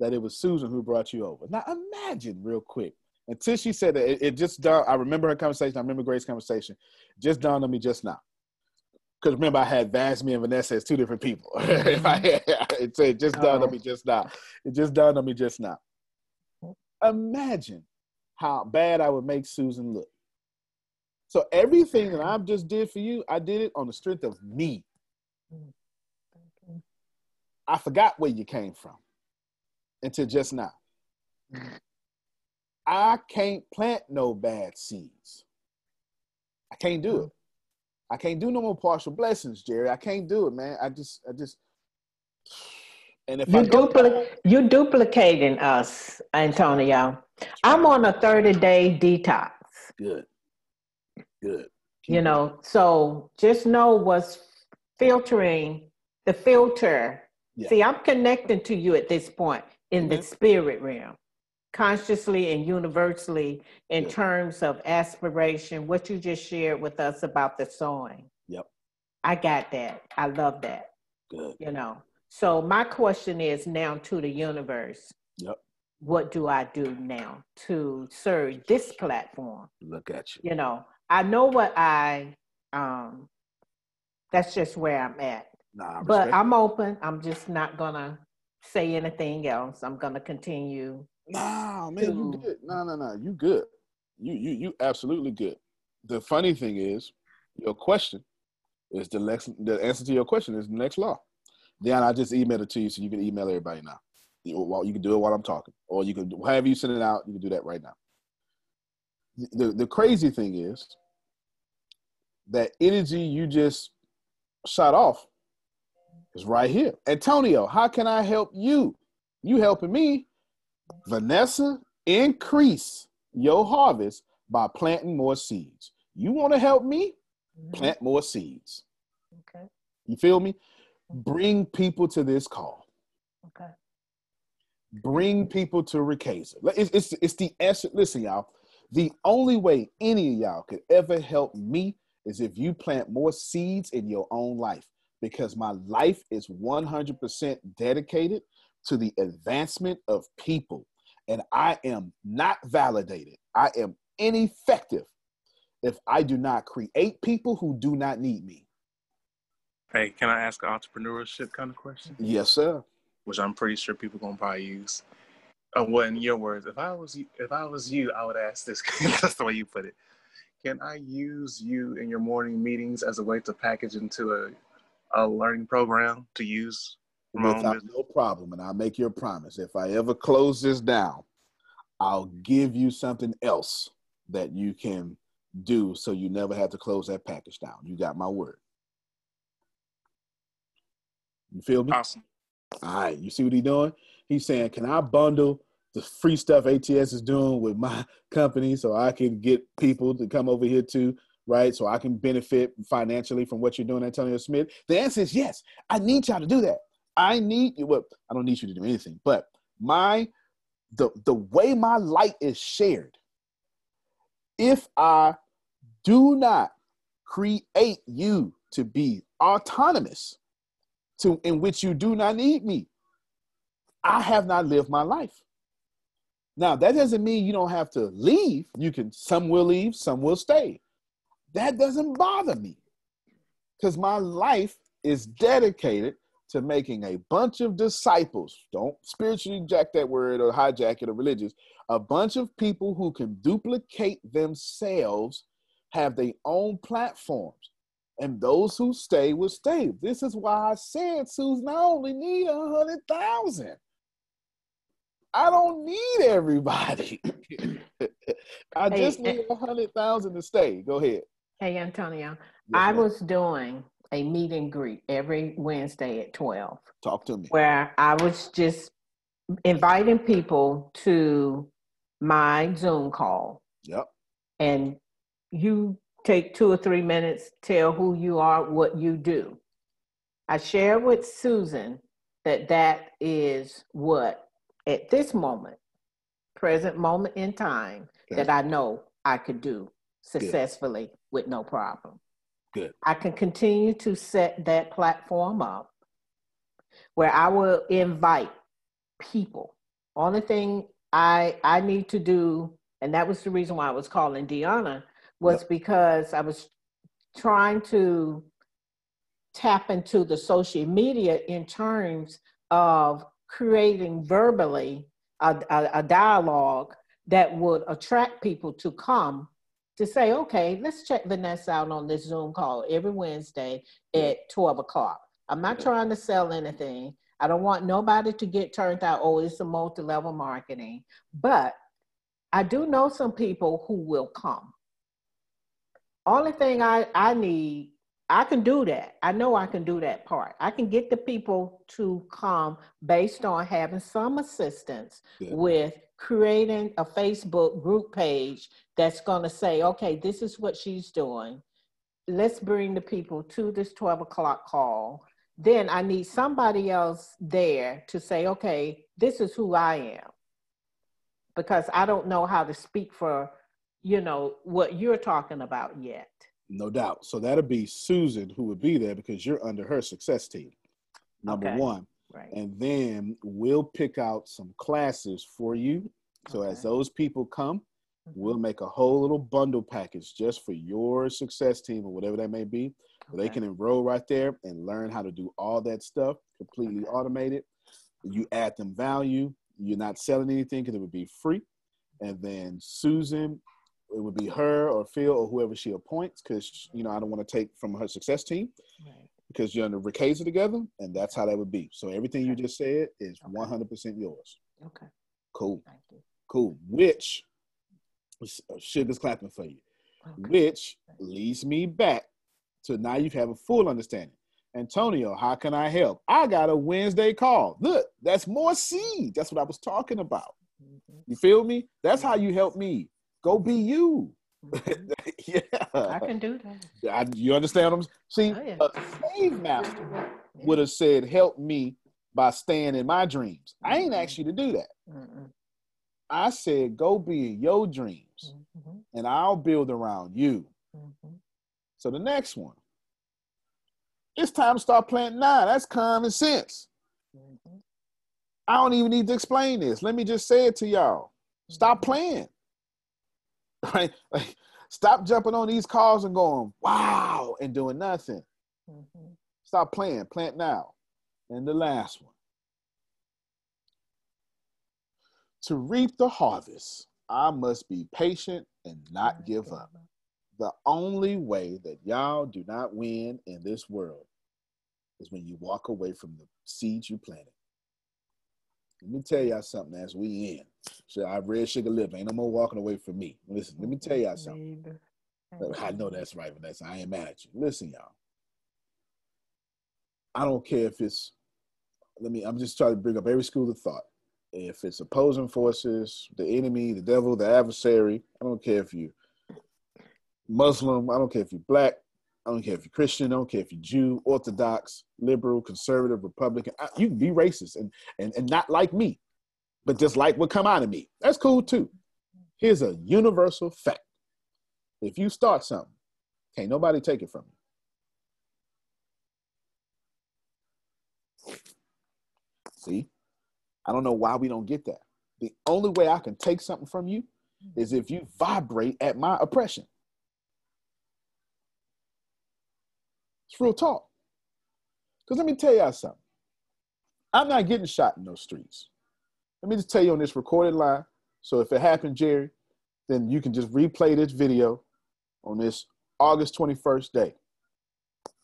that it was Susan who brought you over. Now imagine real quick. Until she said that, it, it just dawned. I remember her conversation. I remember Grace's conversation. Just dawned on me just now. Because remember, I had Vasmy and Vanessa as two different people. If I mm-hmm. had- it, it just dawned on me uh-huh. just now. It just dawned on me just now. Mm-hmm. Imagine how bad I would make Susan look. So everything that I've just did for you, I did it on the strength of me. I forgot where you came from until just now. I can't plant no bad seeds. I can't do it. I can't do no more partial blessings, Jerry. I can't do it, man. I just, I just. And if You dupli- you duplicating us, Antonio. I'm on a 30 day detox. good, good. You know, so just know what's filtering the filter. Yeah. See, I'm connecting to you at this point in the mm-hmm. spirit realm, consciously and universally, in terms of aspiration, what you just shared with us about the sowing. Yep. I got that. I love that. Good. You know, so my question is now to the universe Yep. what do I do now to serve this platform? Look at you. You know, I know what I um that's just where I'm at. Nah, but I'm open. I'm just not gonna say anything else. I'm gonna continue. Nah, man, you to- good. No, no, no. You good. You you you absolutely good. The funny thing is, your question is the next. The answer to your question is the next law. Deanna, I just emailed it to you, so you can email everybody now. You, while- you can do it while I'm talking, or you can however you send it out. You can do that right now. The, the crazy thing is that energy you just shot off is right here. Antonio, how can I help you? You helping me Vanessa, increase your harvest by planting more seeds. You want to help me? Mm-hmm. Plant more seeds. Okay. You feel me? Bring people to this call. Okay. Bring people to Riqueza. It's, it's, it's the essence. Listen, y'all. The only way any of y'all could ever help me is if you plant more seeds in your own life because my life is 100% dedicated to the advancement of people. And I am not validated. I am ineffective if I do not create people who do not need me. Hey, can I ask an entrepreneurship kind of question? Yes, sir. Which I'm pretty sure people gonna probably use. Uh, well, in your words, if I was you, if I was you, I would ask this. That's the way you put it. Can I use you in your morning meetings as a way to package into a a learning program to use Without no problem. And I'll make you a promise. If I ever close this down, I'll give you something else that you can do so you never have to close that package down. You got my word. You feel me? Awesome. All right. You see what he's doing? He's saying, Can I bundle the free stuff ATS is doing with my company so I can get people to come over here too? Right, so I can benefit financially from what you're doing, Antonio Smith. The answer is yes. I need y'all to do that. I need you. Well, I don't need you to do anything, but my the the way my light is shared. If I do not create you to be autonomous, to in which you do not need me, I have not lived my life. Now that doesn't mean you don't have to leave. You can. Some will leave. Some will stay. That doesn't bother me because my life is dedicated to making a bunch of disciples. Don't spiritually jack that word or hijack it or religious. A bunch of people who can duplicate themselves, have their own platforms. And those who stay will stay. This is why I said, Susan, I only need a hundred thousand. I don't need everybody. I Hey, just eh- need a hundred thousand to stay. Go ahead. Hey, Antonio, Yes, I ma'am. was doing a meet and greet every Wednesday at 12, Talk to me. where I was just inviting people to my Zoom call. Yep. And you take two or three minutes, tell who you are, what you do. I share with Susan that that is what, at this moment, present moment in time, that I know I could do successfully with no problem. Good. I can continue to set that platform up where I will invite people. Only thing I I need to do, and that was the reason why I was calling Deanna, was because I was trying to tap into the social media in terms of creating verbally a, a, a dialogue that would attract people to come to say, okay, let's check Vanessa out on this Zoom call every Wednesday at 12 o'clock. I'm not trying to sell anything. I don't want nobody to get turned out, oh, it's a multi level marketing. But I do know some people who will come. Only thing I, I need, I can do that. I know I can do that part. I can get the people to come based on having some assistance Yeah. with creating a Facebook group page that's going to say, okay, this is what she's doing. Let's bring the people to this 12 o'clock call. Then I need somebody else there to say, okay, this is who I am. Because I don't know how to speak for, you know, what you're talking about yet. No doubt. So that'll be Susan who would be there because you're under her success team. Number Okay. one. Right. And then we'll pick out some classes for you. So as those people come, mm-hmm. we'll make a whole little bundle package just for your success team or whatever that may be. where They can enroll right there and learn how to do all that stuff completely automated. You add them value. You're not selling anything because it would be free. And then Susan, it would be her or Phil or whoever she appoints because, you know, I don't want to take from her success team because you're under Riqueza together, and that's how that would be. So everything you just said is 100% yours. Okay. Cool. Cool. Which uh, sugar's clapping for you. Which leads me back to now you have a full understanding. Antonio, how can I help? I got a Wednesday call. Look, that's more seed. That's what I was talking about. You feel me? That's how you help me. Go be you. yeah. I can do that. I, you understand what I'm See, Oh, yeah. a slave master would have said, Help me by staying in my dreams. I ain't asked you to do that. Mm-mm. I said, Go be in your dreams, Mm-hmm. and I'll build around you. Mhm. So the next one, it's time to start planting now. That's common sense. Mm-hmm. I don't even need to explain this. Let me just say it to y'all. Stop playing. Right? Like, stop jumping on these calls and going, wow, and doing nothing. Mm-hmm. Stop playing. Plant now. And the last one. To reap the harvest, I must be patient and not give up. The only way that y'all do not win in this world is when you walk away from the seeds you planted. Let me tell y'all something as we in. So I've read Sugar Lip. Ain't no more walking away from me. Listen, let me tell y'all something. I know that's right, Vanessa. I ain't mad at you. Listen, y'all. I don't care if it's let me I'm just trying to bring up every school of thought. If it's opposing forces, the enemy, the devil, the adversary, I don't care if you Muslim, I don't care if you're black, I don't care if you're Christian, I don't care if you're Jew, Orthodox, liberal, conservative, Republican. I- You can be racist and, and, and not like me, but just like what come out of me. That's cool too. Here's a universal fact. If you start something, can't nobody take it from you. See? I don't know why we don't get that. The only way I can take something from you is if you vibrate at my oppression. It's real talk. Because let me tell y'all something. I'm not getting shot in those streets. Let me just tell you on this recorded line. So if it happened, Jerry, then you can just replay this video on this August 21st day.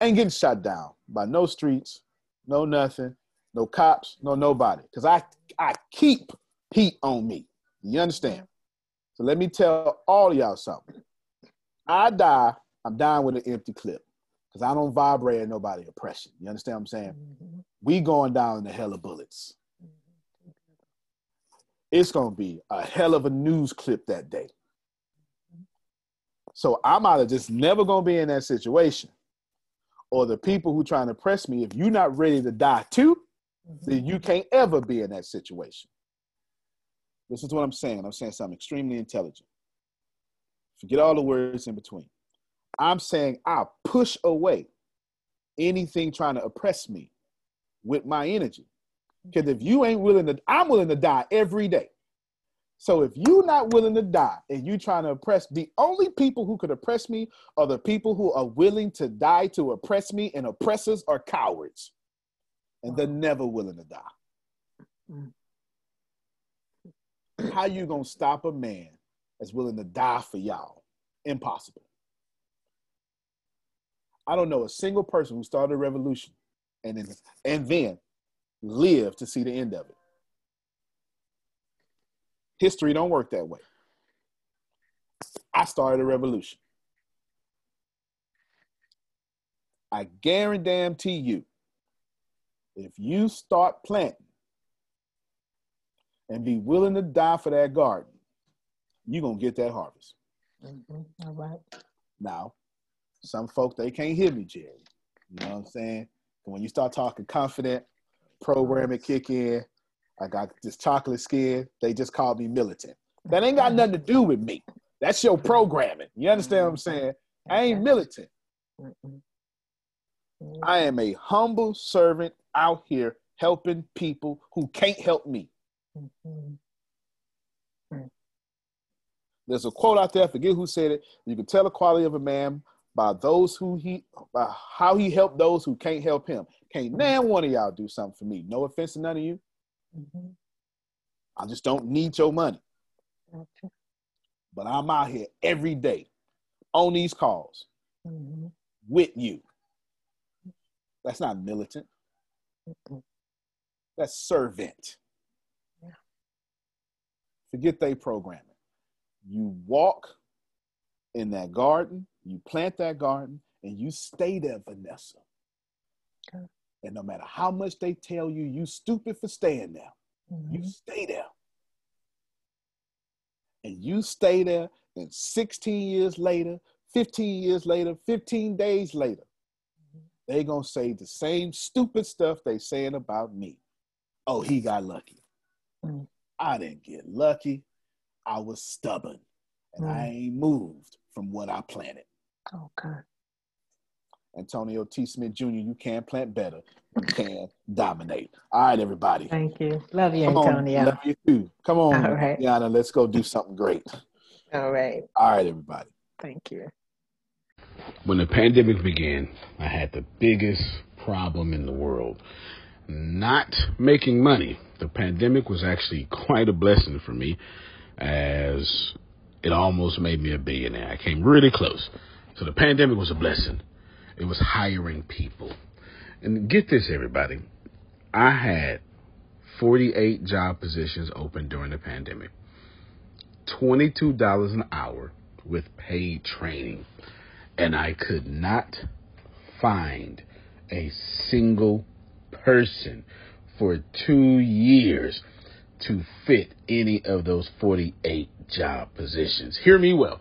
Ain't getting shot down by no streets, no nothing, no cops, no nobody. Because I I keep heat on me. You understand? So let me tell all y'all something. I die, I'm dying with an empty clip. Because I don't vibrate at nobody oppression. You understand what I'm saying? Mm-hmm. We going down in the hell of bullets. It's gonna be a hell of a news clip that day. So I'm either just never gonna be in that situation, or the people who trying to press me, if you're not ready to die too, mm-hmm. then you can't ever be in that situation. This is what I'm saying. I'm saying something extremely intelligent. Forget all the words in between. I'm saying I'll push away anything trying to oppress me with my energy. Because if you ain't willing to, I'm willing to die every day. So if you're not willing to die and you trying to oppress, the only people who could oppress me are the people who are willing to die to oppress me, and oppressors are cowards. And they're never willing to die. How you gonna stop a man that's willing to die for y'all? Impossible. I don't know a single person who started a revolution and then and then lived to see the end of it. History don't work that way. I started a revolution. I guarantee you, if you start planting and be willing to die for that garden, you're going to get that harvest. Mhm. All right. Now, some folk, they can't hear me, Jerry. You know what I'm saying? When you start talking confident, programming kick in, I got this chocolate skin, they just called me militant. That ain't got nothing to do with me. That's your programming. You understand what I'm saying? I ain't militant. I am a humble servant out here helping people who can't help me. There's a quote out there, I forget who said it. You can tell the quality of a man by those who he by how he helped those who can't help him. Can't mm-hmm. none one of y'all do something for me. No offense to none of you. Mm-hmm. I just don't need your money. But I'm out here every day on these calls mm-hmm. with you. That's not militant. That's servant. Forget they programming. You walk in that garden, you plant that garden, and you stay there, Vanessa. And no matter how much they tell you you stupid for staying there, you mm-hmm. stay there. And you stay there, and 16 years later, 15 years later, 15 days later, mm-hmm. they gonna say the same stupid stuff they saying about me. Oh, he got lucky. Mm. I didn't get lucky. I was stubborn. And I mm. ain't moved from what I planted. Okay. Antonio T. Smith Jr., you can plant better. You can dominate. All right, everybody. Thank you. Love you, Come on. Antonio. Love you too. Come on, All right. Yana. Let's go do something great. All right. All right, everybody. Thank you. When the pandemic began, I had the biggest problem in the world. Not making money. The pandemic was actually quite a blessing for me as it almost made me a billionaire. I came really close. So the pandemic was a blessing. It was hiring people. And get this, everybody. I had 48 job positions open during the pandemic. $22 an hour with paid training. And I could not find a single person for two years to fit any of those 48 job positions. Hear me well.